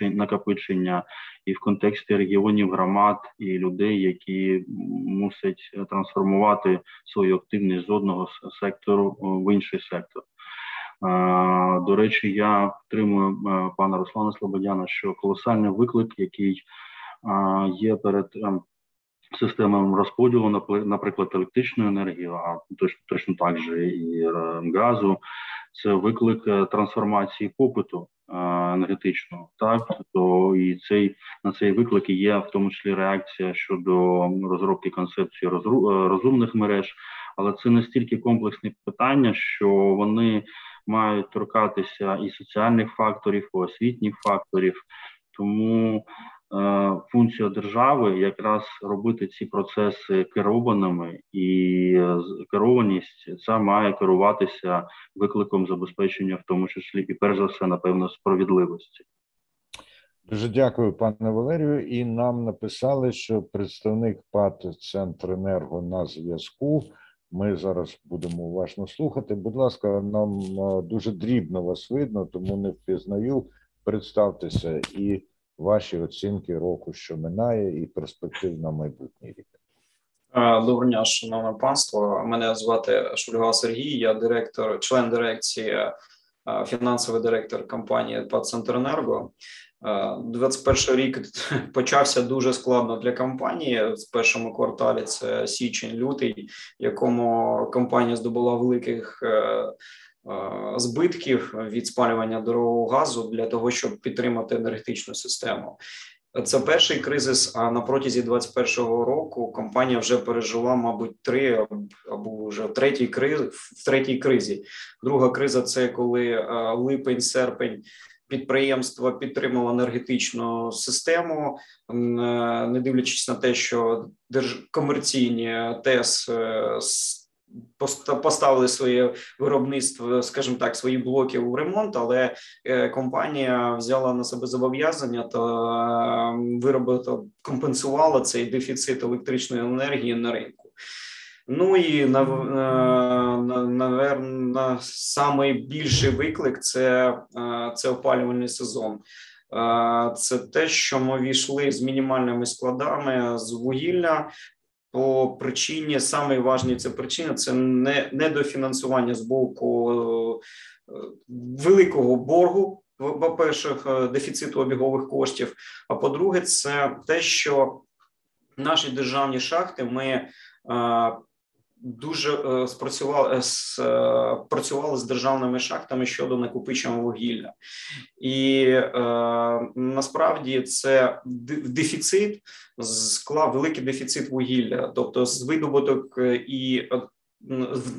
накопичення, і в контексті регіонів громад і людей, які мусять трансформувати свою активність з одного сектору в інший сектор. До речі, я підтримую пана Руслана Слободяна, що колосальний виклик, який є перед ем, системами розподілу, наприклад, електричної енергії, а точно так же і ем, газу, це виклик е, трансформації попиту е, енергетичного. Так то і цей на цей виклик є в тому числі реакція щодо розробки концепції е, розумних мереж, але це настільки комплексні питання, що вони мають торкатися і соціальних факторів, і освітніх факторів. Тому е, функція держави якраз робити ці процеси керованими, і керованість ця має керуватися викликом забезпечення, в тому числі і перш за все, напевно, справедливості. Дуже дякую, пане Валерію. І нам написали, що представник ПАТ «Центренерго» на зв'язку. Ми зараз будемо уважно слухати. Будь ласка, нам дуже дрібно вас видно, тому не впізнаю. Представтеся і ваші оцінки року, що минає, і перспектив на майбутній рік. Доброго дня, шановне панство. Мене звати Шульга Сергій, я директор, член дирекції, фінансовий директор компанії ПАД «Центренерго». 21 рік почався дуже складно для компанії в першому кварталі. Це січень, лютий, якому компанія здобула великих е, е, збитків від спалювання дорогого газу для того, щоб підтримати енергетичну систему. Це перший кризис. А на протязі 21-го року компанія вже пережила, мабуть, три або вже третій криз в третій кризі. Друга криза це коли е, липень, серпень підприємство підтримало енергетичну систему, не дивлячись на те, що комерційні ТЕС е, поставили своє виробництво, скажімо так, свої блоки у ремонт, але е, компанія взяла на себе зобов'язання та виробила компенсувала цей дефіцит електричної енергії на ринку. Ну і на, наверно, найбільший виклик це це опалювальний сезон. Це те, що ми війшли з мінімальними складами з вугілля. По причині це причина це не недофінансування з боку е, великого боргу, по перше, дефіциту обігових коштів. А по-друге, це те, що наші державні шахти ми дуже е, спрацювали е, е, працювали з державними шахтами щодо накопичення вугілля, і е, насправді це дефіцит склав великий дефіцит вугілля, тобто з видобуток і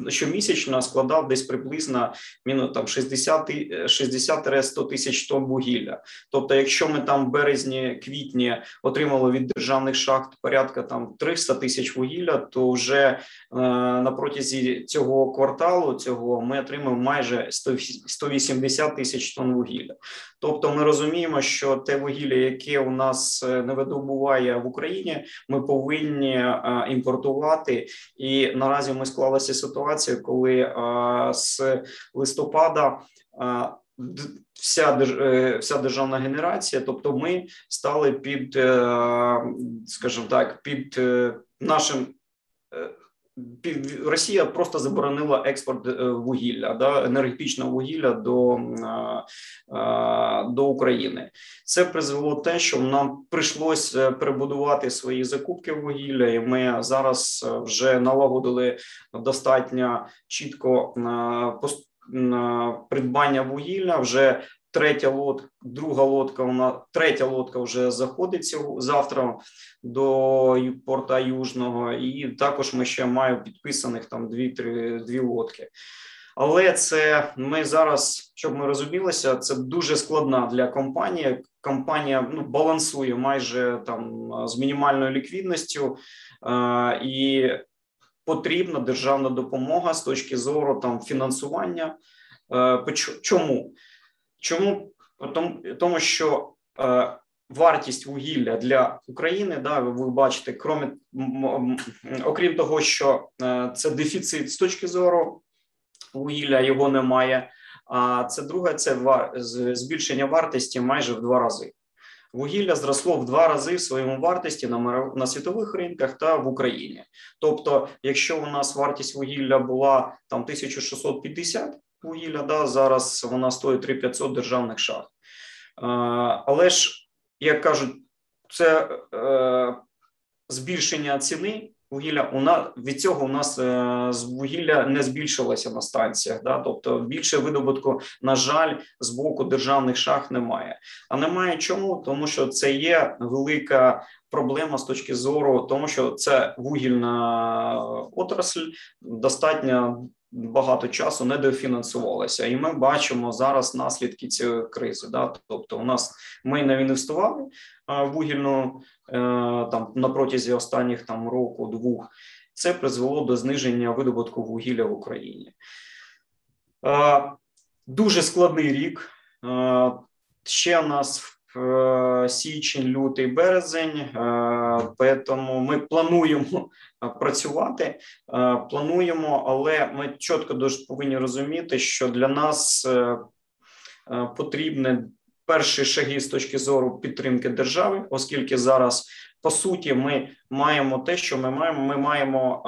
щомісячно складав десь приблизно міну там 60-100 тисяч тонн вугілля. Тобто, якщо ми там в березні квітні отримали від державних шахт порядка там 300 тисяч вугілля, то вже е, на протязі цього кварталу цього ми отримаємо майже 180 тисяч тонн вугілля. Тобто, ми розуміємо, що те вугілля, яке у нас е, не видобуває в Україні, ми повинні е, імпортувати, і наразі ми склалася ситуація, коли е, з листопада вся вся державна генерація, тобто ми стали під, скажімо так, під нашим Росія просто заборонила експорт е, вугілля, да енергетичного вугілля до до України. Це призвело те, що нам прийшлося е, перебудувати свої закупки вугілля, і ми зараз е, вже налагодили достатньо чітко придбання вугілля. Вже Третя лодка, друга лодка, вона третя лодка вже заходить завтра до порта Южного, і також ми ще маємо підписаних там дві-три дві лодки. Але це ми зараз, щоб ми розумілися, це дуже складна для компанії. Компанія ну, балансує майже там з мінімальною ліквідністю е, і потрібна державна допомога з точки зору там фінансування. Е, чому? Чому тому, що е, вартість вугілля для України. Да, ви бачите, крім, окрім того, що е, це дефіцит з точки зору вугілля, його немає. А це друге, це вар, збільшення вартості майже в два рази. Вугілля зросло в два рази в своєму вартості на на світових ринках та в Україні. Тобто, якщо у нас вартість вугілля була там 1650 вугілля, да, зараз вона стоїть 3500 державних шахт. Але ж як кажуть, це е, збільшення ціни вугілля. У нас від цього у нас е, вугілля не збільшилося на станціях. Да? Тобто більше видобутку, на жаль, з боку державних шахт немає. А немає чому, тому що це є велика. Проблема з точки зору, тому що це вугільна отрасль достатньо багато часу не дофінансувалася, і ми бачимо зараз наслідки цієї кризи. Да? Тобто, у нас ми не інвестували в вугільну е, там на протязі останніх там року двох. Це призвело до зниження видобутку вугілля в Україні. Дуже складний рік. Ще нас Е, січень, лютий, березень. Е, тому ми плануємо працювати. Е, плануємо, але ми чітко дуже повинні розуміти, що для нас потрібні перші шаги з точки зору підтримки держави, оскільки зараз по суті ми маємо те, що ми маємо. Ми маємо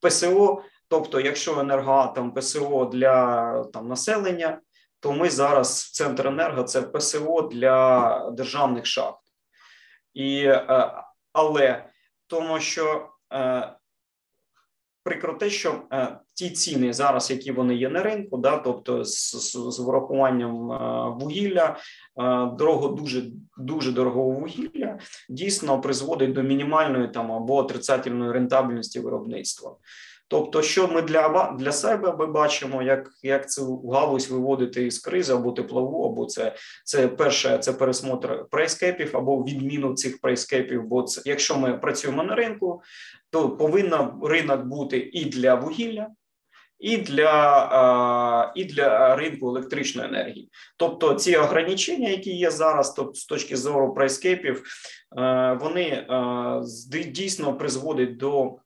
ПСО. Тобто, якщо енергоатом ПСО для там населення, то ми зараз в центр енерго це ПСО для державних шахт, і е, але тому, що е, прикро те, що е, ті ціни зараз, які вони є на ринку, да, тобто з, з, з врахуванням вугілля, дорого дуже дуже дорогого вугілля, дійсно призводить до мінімальної там або отрицательної рентабельності виробництва. Тобто, що ми для для себе ми бачимо, як як цю галузь виводити із кризи або теплову, або це це перше це пересмотр прайскепів, або відміну цих прайскепів. Бо це якщо ми працюємо на ринку, то повинен ринок бути і для вугілля. І для і для ринку електричної енергії, тобто ці ограничення, які є зараз, тобто з точки зору прайскепів, вони дійсно призводять до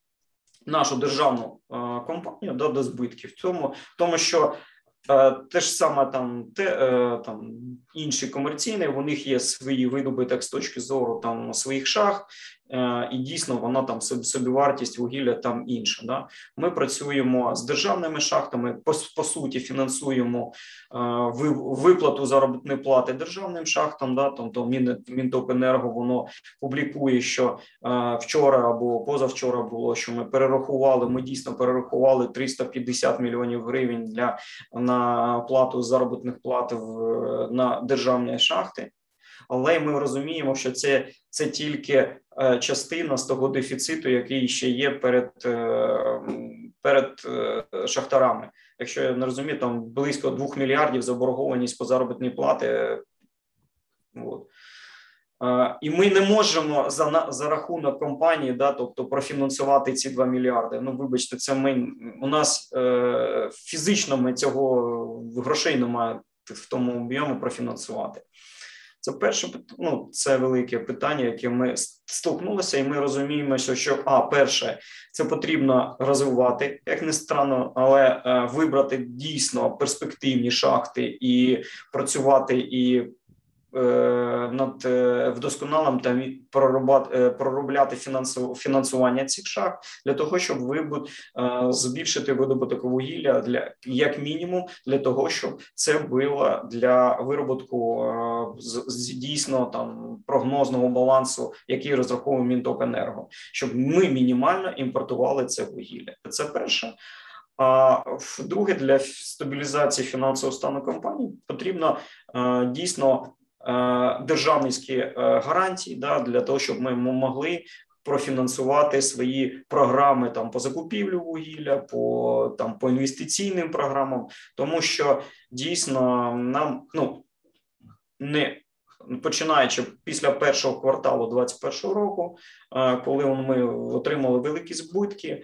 нашу державну е, компанію да, до збитків. цьому, тому що е, те ж саме там те е, там інші комерційні, у них є свої видобиток з точки зору там своїх шах, Е, і дійсно вона там собівартість вугілля там інша. Да? Ми працюємо з державними шахтами, по, по суті, фінансуємо е, виплату заробітної плати державним шахтам. Да? Тобто Мінтопенерго воно публікує, що е, вчора або позавчора було, що ми перерахували. Ми дійсно перерахували 350 мільйонів гривень для на плату заробітних плат в на державні шахти. Але ми розуміємо, що це це тільки Е, частина з того дефіциту, який ще є перед е, перед е, шахтарами. Якщо я не розумію, там близько 2 мільярдів заборгованість по заробітній плати. От. І ми не можемо за за рахунок компанії, да, тобто профінансувати ці 2 мільярди. Ну, вибачте, це ми у нас фізично ми цього грошей немає в тому об'єму профінансувати. Це перше ну, це велике питання, яке ми столкнулися, і ми розуміємо, що а перше, це потрібно розвивати, як не странно, але е, вибрати дійсно перспективні шахти і працювати і Е, над е, вдосконалим та е, проробляти фінансування цих шахт для того, щоб вибут збільшити видобуток вугілля для як мінімум для того, щоб це було для вироботку дійсно там прогнозного балансу, який розраховує Мінтопенерго, щоб ми мінімально імпортували це вугілля. Це перше. А друге, для стабілізації фінансового стану компанії потрібно дійсно Е, державницькі е, гарантії да, для того, щоб ми могли профінансувати свої програми там по закупівлю вугілля, по там по інвестиційним програмам, тому що дійсно нам ну не починаючи після першого кварталу 2021 року, е, коли ми отримали великі збитки,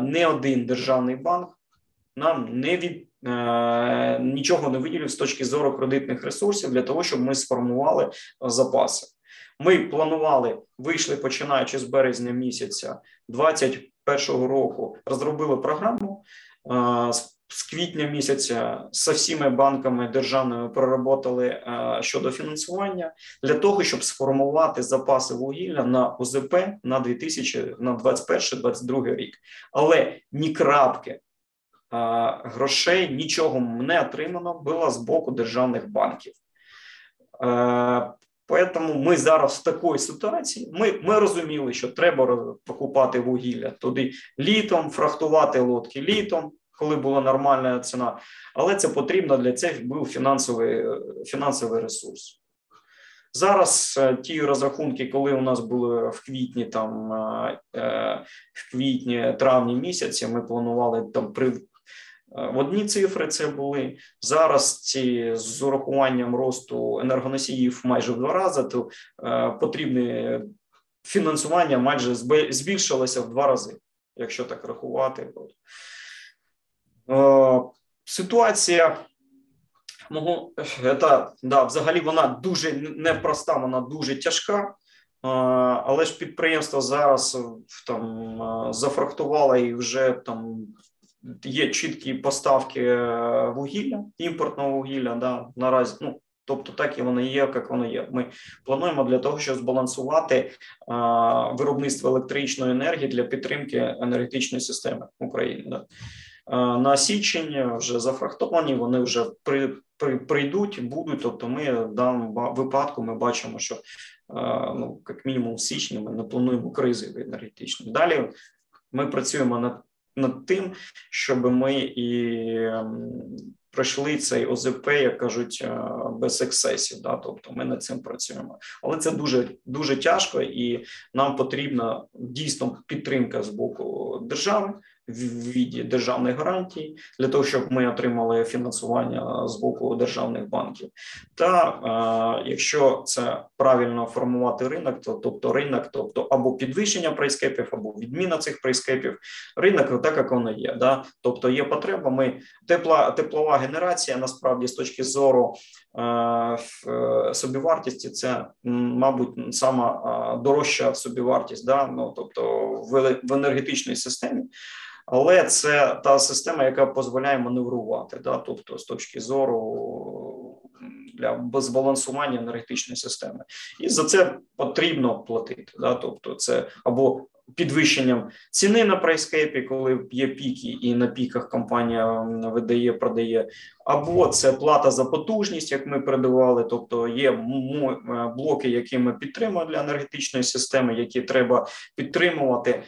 не один державний банк нам не від е, нічого не виділив з точки зору кредитних ресурсів для того, щоб ми сформували запаси. Ми планували, вийшли починаючи з березня місяця 2021 року, розробили програму. З квітня місяця з всіми банками державними проработали щодо фінансування для того, щоб сформувати запаси вугілля на ОЗП на 2021-2022 рік. Але ні крапки грошей нічого не отримано було з боку державних банків. Поэтому ми зараз в такій ситуації. Ми ми розуміли, що треба покупати вугілля туди літом, фрахтувати лодки літом, коли була нормальна ціна. Але це потрібно для цього був фінансовий фінансовий ресурс. Зараз е, ті розрахунки, коли у нас були в квітні, там е, е, в квітні, травні місяці, ми планували там при одні цифри це були зараз. Ці з урахуванням росту енергоносіїв майже в два рази, то е, потрібне фінансування майже збільшилося в два рази, якщо так рахувати. Е, ситуація мого це, да, взагалі вона дуже непроста, вона дуже тяжка. Е, але ж підприємство зараз там зафрахтувало і вже там є чіткі поставки е, вугілля, імпортного вугілля. Да, наразі ну. Тобто, так і воно є, як воно є. Ми плануємо для того, щоб збалансувати а, виробництво електричної енергії для підтримки енергетичної системи України. Да. А, на січень вже зафрахтовані, вони вже при, при, прийдуть, будуть. Тобто, ми в даному випадку ми бачимо, що ну як мінімум в січні ми не плануємо кризи енергетичної. Далі ми працюємо над над тим, щоб ми і ем, пройшли цей ОЗП, як кажуть, е, без ексесів. Да? Тобто ми над цим працюємо, але це дуже дуже тяжко, і нам потрібна дійсно підтримка з боку держави в віді державних гарантій для того, щоб ми отримали фінансування з боку державних банків. Та е, якщо це правильно формувати ринок, то тобто ринок, тобто або підвищення прайскепів, або відміна цих прайскепів, ринок так як воно є. Да? Тобто є потреба. Ми тепла теплова генерація насправді з точки зору е, собівартості, це мабуть сама дорожча собівартість, да? ну тобто в, в енергетичній системі але це та система, яка дозволяє маневрувати, да, тобто з точки зору для збалансування енергетичної системи, і за це потрібно платити. Да, тобто, це або підвищенням ціни на прайскепі, коли є піки, і на піках компанія видає, продає, або це плата за потужність, як ми передавали, тобто є блоки, які ми підтримуємо для енергетичної системи, які треба підтримувати.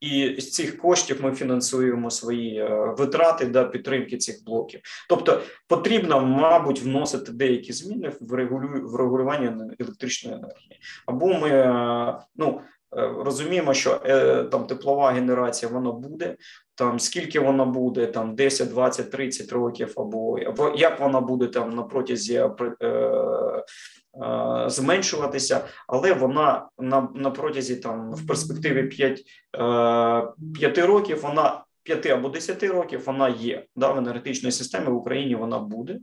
І з цих коштів ми фінансуємо свої е, витрати для підтримки цих блоків. Тобто потрібно, мабуть, вносити деякі зміни в регулювання електричної енергії. Або ми е, ну е, розуміємо, що там теплова генерація вона буде. Там скільки вона буде, там 10, 20, 30 років, або як вона буде там на протязі Е, зменшуватися, але вона на на протязі там в перспективі 5, 5 е, років вона. 5 або 10 років вона є да, в енергетичній системі в Україні. Вона буде,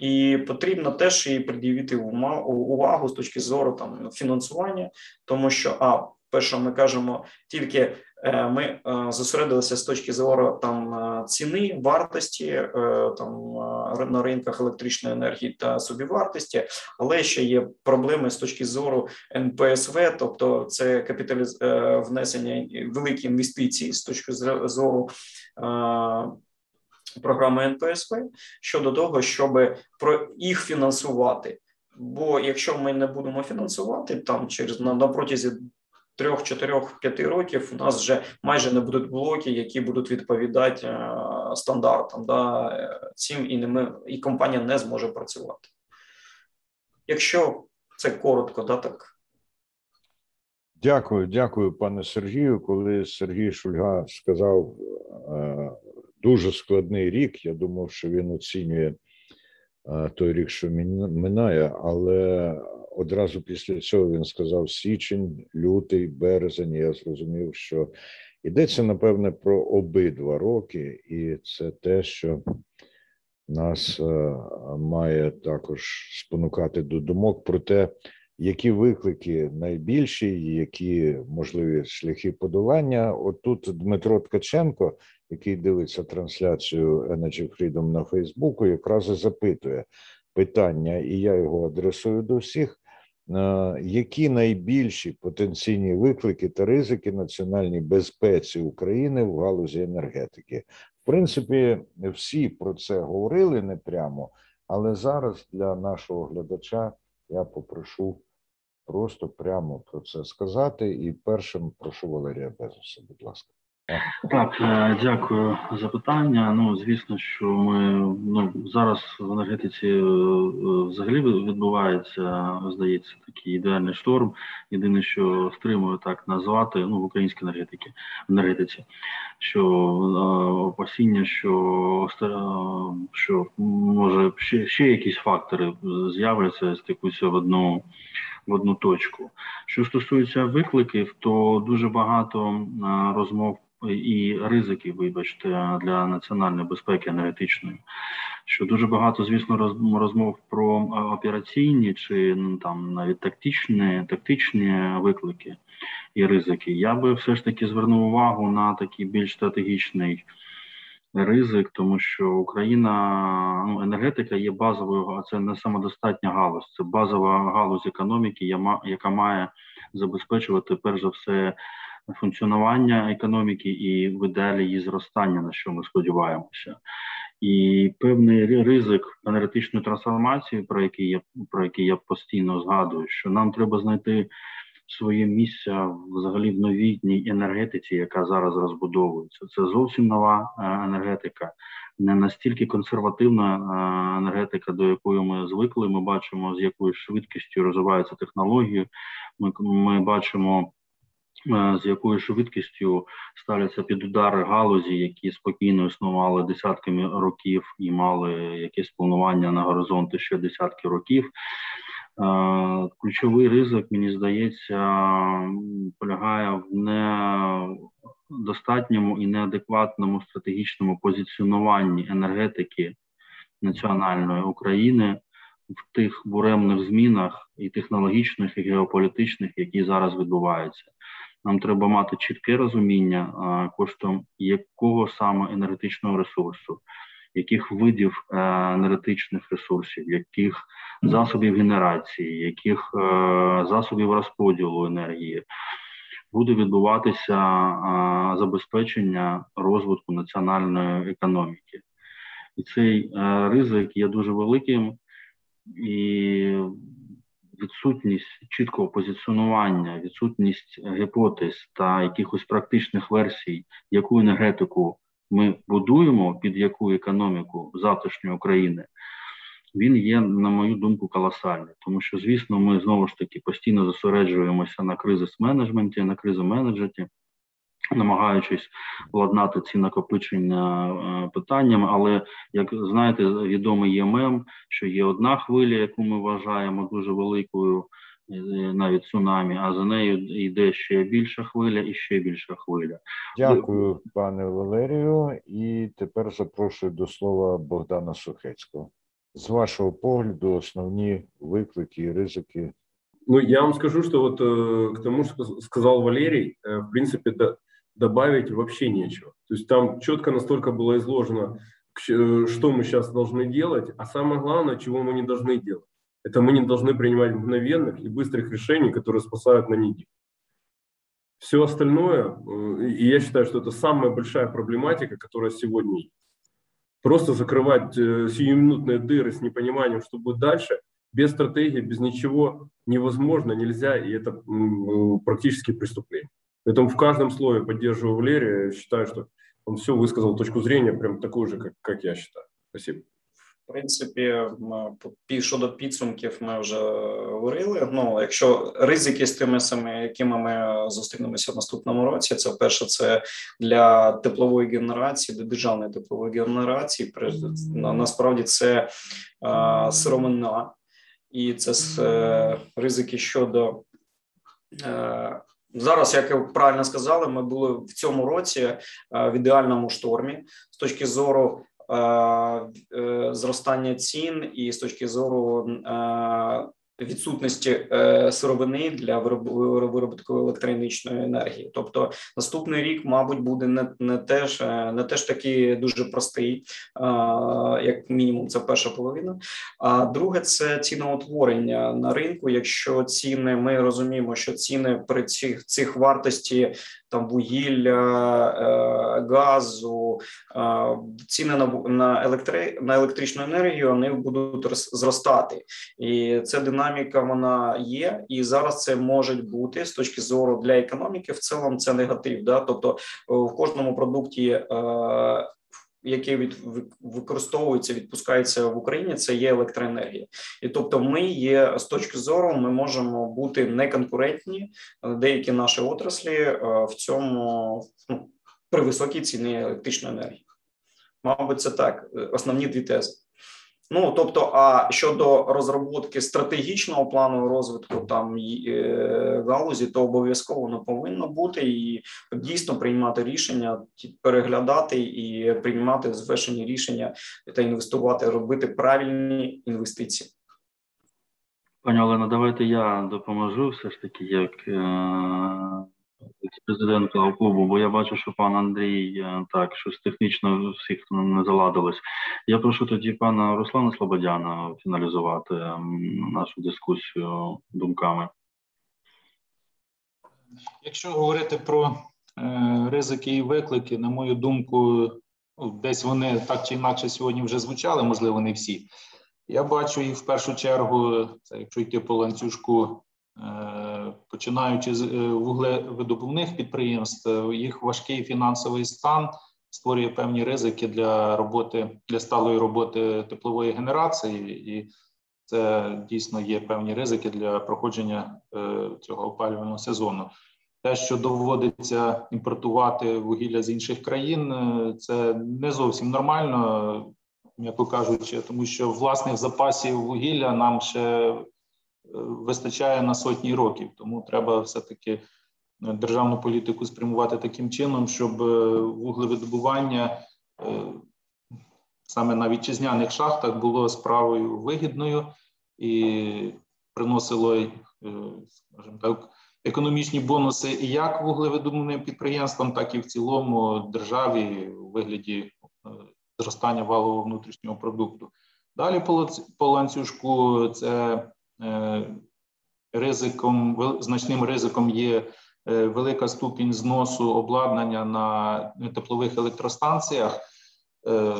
і потрібно теж її приділити увагу з точки зору там фінансування, тому що а перше, ми кажемо тільки Е, ми е, зосередилися з точки зору там е, ціни, вартості там на ринках електричної енергії та собівартості, але ще є проблеми з точки зору НПСВ, тобто це капіталіз внесення великі інвестиції з точки зору. Програми НПСВ щодо того, щоб про їх фінансувати. Бо якщо ми не будемо фінансувати там через на, на протязі трьох, чотирьох, п'яти років у нас вже майже не будуть блоки, які будуть відповідати е, стандартам. Да, е, Цим і не ми, і компанія не зможе працювати. Якщо це коротко, да, так. Дякую, дякую, пане Сергію. Коли Сергій Шульга сказав е, дуже складний рік, я думав, що він оцінює той рік, що минає, але одразу після цього він сказав січень, лютий, березень. Я зрозумів, що Йдеться, напевне, про обидва роки, і це те, що нас е, має також спонукати до думок про те, які виклики найбільші, які можливі шляхи подолання. Отут Дмитро Ткаченко, який дивиться трансляцію Energy Freedom на Фейсбуку, якраз і запитує питання, і я його адресую до всіх. Е, які найбільші потенційні виклики та ризики національній безпеці України в галузі енергетики? В принципі, всі про це говорили не прямо, але зараз для нашого глядача я попрошу просто прямо про це сказати. І першим прошу Валерія Безуса, будь ласка. Так, е, дякую за питання. Ну, звісно, що ми ну зараз в енергетиці е, взагалі відбувається, здається, такий ідеальний шторм. Єдине, що стримує так назвати ну в українській енергетиці, енергетиці, що е, опасіння, що що може ще ще якісь фактори з'являться, стикуються в одну в одну точку. Що стосується викликів, то дуже багато розмов і ризики, вибачте, для національної безпеки енергетичної. Що дуже багато, звісно, розмов про операційні чи там навіть тактичні, тактичні виклики і ризики. Я би все ж таки звернув увагу на такий більш стратегічний ризик, тому що Україна ну енергетика є базовою, а це не самодостатня галузь, це базова галузь економіки, яка має забезпечувати перш за все функціонування економіки і в ідеалі її зростання, на що ми сподіваємося. І певний ризик енергетичної трансформації, про який я про який я постійно згадую, що нам треба знайти своє місце взагалі в новітній енергетиці, яка зараз розбудовується. Це зовсім нова е, енергетика, не настільки консервативна е, енергетика, до якої ми звикли. Ми бачимо, з якою швидкістю розвиваються технології. Ми, Ми бачимо. Е, з якою швидкістю ставляться під удар галузі, які спокійно існували десятками років і мали якесь планування на горизонти ще десятки років. Е, ключовий ризик, мені здається, полягає в недостатньому і неадекватному стратегічному позиціонуванні енергетики національної України в тих буремних змінах і технологічних, і геополітичних, які зараз відбуваються. Нам треба мати чітке розуміння коштом якого саме енергетичного ресурсу, яких видів е, енергетичних ресурсів, яких засобів генерації, яких е, засобів розподілу енергії буде відбуватися забезпечення розвитку національної економіки. І цей е, ризик є дуже великим і відсутність чіткого позиціонування, відсутність гіпотез та якихось практичних версій, яку енергетику ми будуємо, під яку економіку завтрашньої України, він є, на мою думку, колосальний. Тому що, звісно, ми знову ж таки постійно зосереджуємося на кризис менеджменті, на кризи менеджеті намагаючись владнати ці накопичення е, питаннями, але як знаєте, відомий є мем, що є одна хвиля, яку ми вважаємо дуже великою, навіть цунамі, а за нею йде ще більша хвиля і ще більша хвиля. Дякую, пане Валерію. І тепер запрошую до слова Богдана Сухецького. З вашого погляду, основні виклики і ризики. Ну, я вам скажу, что вот э, к тому, что сказал Валерий, э, в принципе, да, добавить вообще нечего. То есть там четко настолько было изложено, э, что мы сейчас должны делать, а самое главное, чего мы не должны делать. Это мы не должны принимать мгновенных и быстрых решений, которые спасают на неделю. Все остальное, э, и я считаю, что это самая большая проблематика, которая сегодня есть. Просто закрывать э, сиюминутные дыры с непониманием, что будет дальше, без стратегии, без ничего невозможно, нельзя, и это практически преступление. Поэтому в каждом слове поддерживаю Валерия. Считаю, что он все высказал точку зрения, прям такую же, как, как я считаю. Спасибо. В принципі, щодо підсумків, ми вже говорили. Ну, якщо ризики з тими самими, якими ми зустрінемося в наступному році, це перше, це для теплової генерації, для державної теплової генерації. насправді це е, сировина, і це е, ризики щодо е, зараз, як ви правильно сказали, ми були в цьому році в ідеальному штормі з точки зору зростання цін і з точки зору відсутності е, сировини для виробітку електроенергічної енергії. Тобто наступний рік, мабуть, буде не не теж е, не теж такий дуже простий, е, як мінімум, це перша половина. А друге, це ціноутворення на ринку. Якщо ціни, ми розуміємо, що ціни при цих цих вартості там вугілля, газу, ціни на на, електри, на електричну енергію вони будуть зростати, і це динаміка вона є. І зараз це може бути з точки зору для економіки. В цілому це негатив. Да? Тобто в кожному продукті е, яке від використовується, відпускається в Україні, це є електроенергія, і тобто, ми є з точки зору, ми можемо бути неконкурентні деякі наші отраслі е, в цьому ну, при високій ціні електричної енергії. Мабуть, це так. Основні дві тези. Ну тобто, а щодо розробки стратегічного плану розвитку там е, галузі, то обов'язково воно повинно бути і дійсно приймати рішення, переглядати і приймати звершені рішення та інвестувати, робити правильні інвестиції. Пані Олена, давайте я допоможу все ж таки як. Е, президента клубу, бо я бачу, що пан Андрій е, так щось технічно всіх не заладилось. Я прошу тоді пана Руслана Слободяна фіналізувати нашу дискусію думками. Якщо говорити про е, ризики і виклики, на мою думку, десь вони так чи інакше сьогодні вже звучали, можливо, не всі. Я бачу їх в першу чергу, це якщо йти по ланцюжку Е, починаючи з е, вуглевидобувних підприємств, е, їх важкий фінансовий стан створює певні ризики для роботи для сталої роботи теплової генерації, і це дійсно є певні ризики для проходження цього опалювального сезону. Те, що доводиться імпортувати вугілля з інших країн, це не зовсім нормально, м'яко кажучи, тому що власних запасів вугілля нам ще вистачає на сотні років. Тому треба все-таки е, державну політику спрямувати таким чином, щоб е, вуглевидобування е, саме на вітчизняних шахтах було справою вигідною і приносило, скажімо так, економічні бонуси як вуглевидобувним підприємствам, так і в цілому державі у вигляді зростання валового внутрішнього продукту. Далі по ланцюжку це ризиком, значним ризиком є е, велика ступінь зносу обладнання на теплових електростанціях. Е,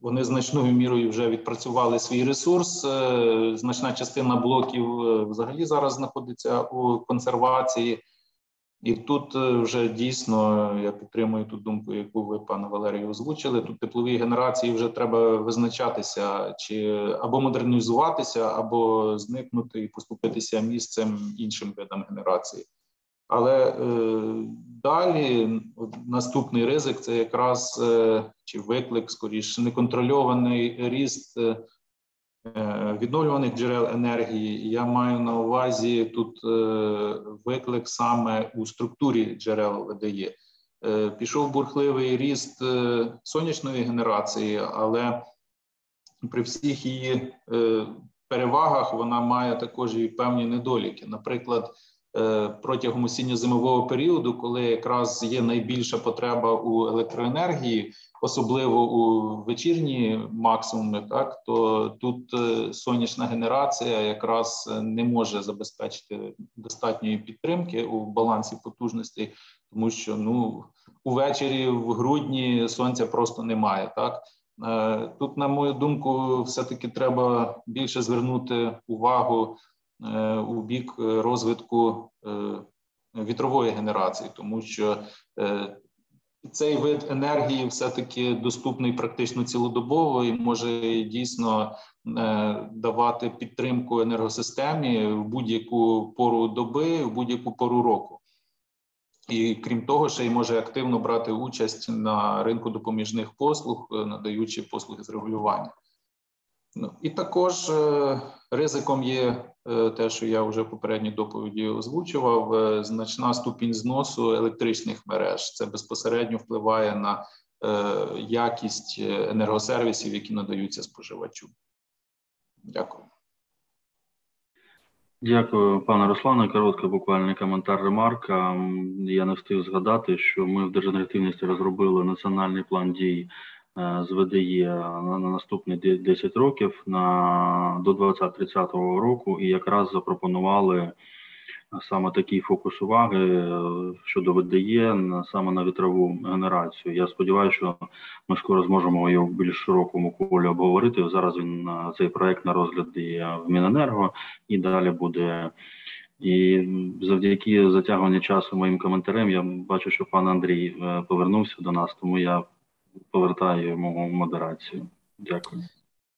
вони значною мірою вже відпрацювали свій ресурс. Значна частина блоків взагалі зараз знаходиться у консервації. І тут е, вже дійсно я підтримую ту думку, яку ви, пане Валерію, озвучили. Тут теплові генерації вже треба визначатися, чи або модернізуватися, або зникнути і поступитися місцем іншим видам генерації. Але е, далі наступний ризик це якраз е, чи виклик, скоріше неконтрольований ріст Е, відновлюваних джерел енергії. Я маю на увазі тут е, виклик саме у структурі джерел видає. Е, пішов бурхливий ріст сонячної генерації, але при всіх її перевагах вона має також і певні недоліки. Наприклад, протягом осінньо-зимового періоду, коли якраз є найбільша потреба у електроенергії, особливо у вечірні максимуми, так то тут е, сонячна генерація якраз е, не може забезпечити достатньої підтримки у балансі потужностей, тому що ну увечері в грудні сонця просто немає. Так е, тут, на мою думку, все таки треба більше звернути увагу у бік розвитку вітрової генерації, тому що цей вид енергії все-таки доступний практично цілодобово і може дійсно е, давати підтримку енергосистемі в будь-яку пору доби, в будь-яку пору року. І крім того, ще й може активно брати участь на ринку допоміжних послуг, е, надаючи послуги з регулювання. Ну і також е, Ризиком є е, те, що я вже в попередній доповіді озвучував: е, значна ступінь зносу електричних мереж. Це безпосередньо впливає на якість енергосервісів, які надаються споживачу. Дякую. Дякую, пане Руслане. Короткий буквальний коментар ремарка. Я не встиг згадати, що ми в Держенергативності розробили національний план дій Е, з ВДЄ на наступні 10 років на до 2030 року, і якраз запропонували саме такий фокус уваги е, щодо ВДЄ саме на вітрову генерацію. Я сподіваюся, що ми скоро зможемо його в більш широкому колі обговорити. Зараз він цей проект на розгляді в Міненерго і далі буде. І завдяки затягуванню часу моїм коментарем я бачу, що пан Андрій е, повернувся до нас, тому я повертаю йому модерацію. Дякую.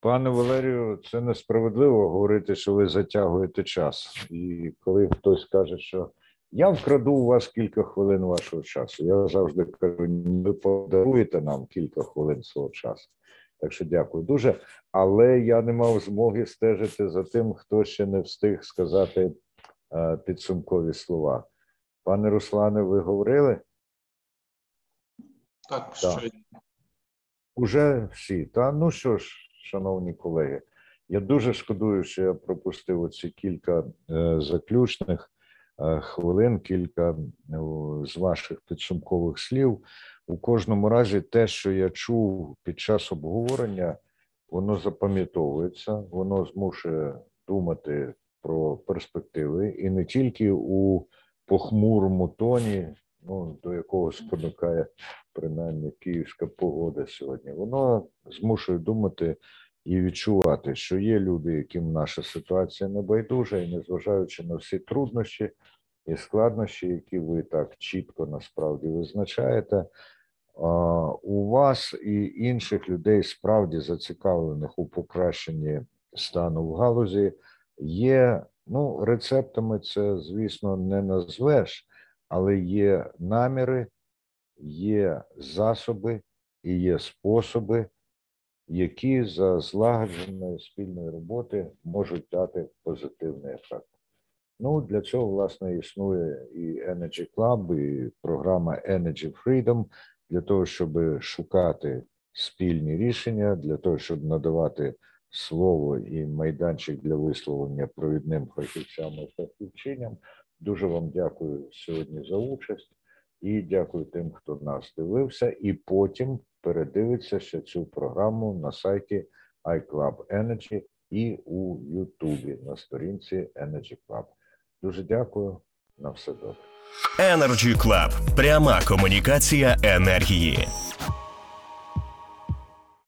Пане Валерію, це несправедливо говорити, що ви затягуєте час. І коли хтось каже, що я вкраду у вас кілька хвилин вашого часу, я завжди кажу, ви подаруєте нам кілька хвилин свого часу. Так що дякую дуже. Але я не мав змоги стежити за тим, хто ще не встиг сказати е, підсумкові слова. Пане Руслане, ви говорили? Так, так. що Уже всі. Та ну що ж, шановні колеги, я дуже шкодую, що я пропустив оці кілька е, заключних е, хвилин, кілька е, з ваших підсумкових слів. У кожному разі, те, що я чув під час обговорення, воно запам'ятовується, воно змушує думати про перспективи і не тільки у похмурому тоні, ну до якого спонукає принаймні київська погода сьогодні, воно змушує думати і відчувати, що є люди, яким наша ситуація не байдужа, і незважаючи на всі труднощі і складнощі, які ви так чітко насправді визначаєте. У вас і інших людей справді зацікавлених у покращенні стану в галузі є. Ну, рецептами це, звісно, не назвеш, але є наміри, є засоби і є способи, які за злагодженої спільної роботи можуть дати позитивний ефект. Ну, для цього, власне, існує і Energy Club, і програма Energy Freedom, для того, щоб шукати спільні рішення, для того, щоб надавати слово і майданчик для висловлення провідним фахівцям і фахівчиням. Дуже вам дякую сьогодні за участь і дякую тим, хто нас дивився, і потім передивиться ще цю програму на сайті iClub Energy і у Ютубі на сторінці Energy Club. Дуже дякую. На все добре. Energy Club. пряма комунікація енергії.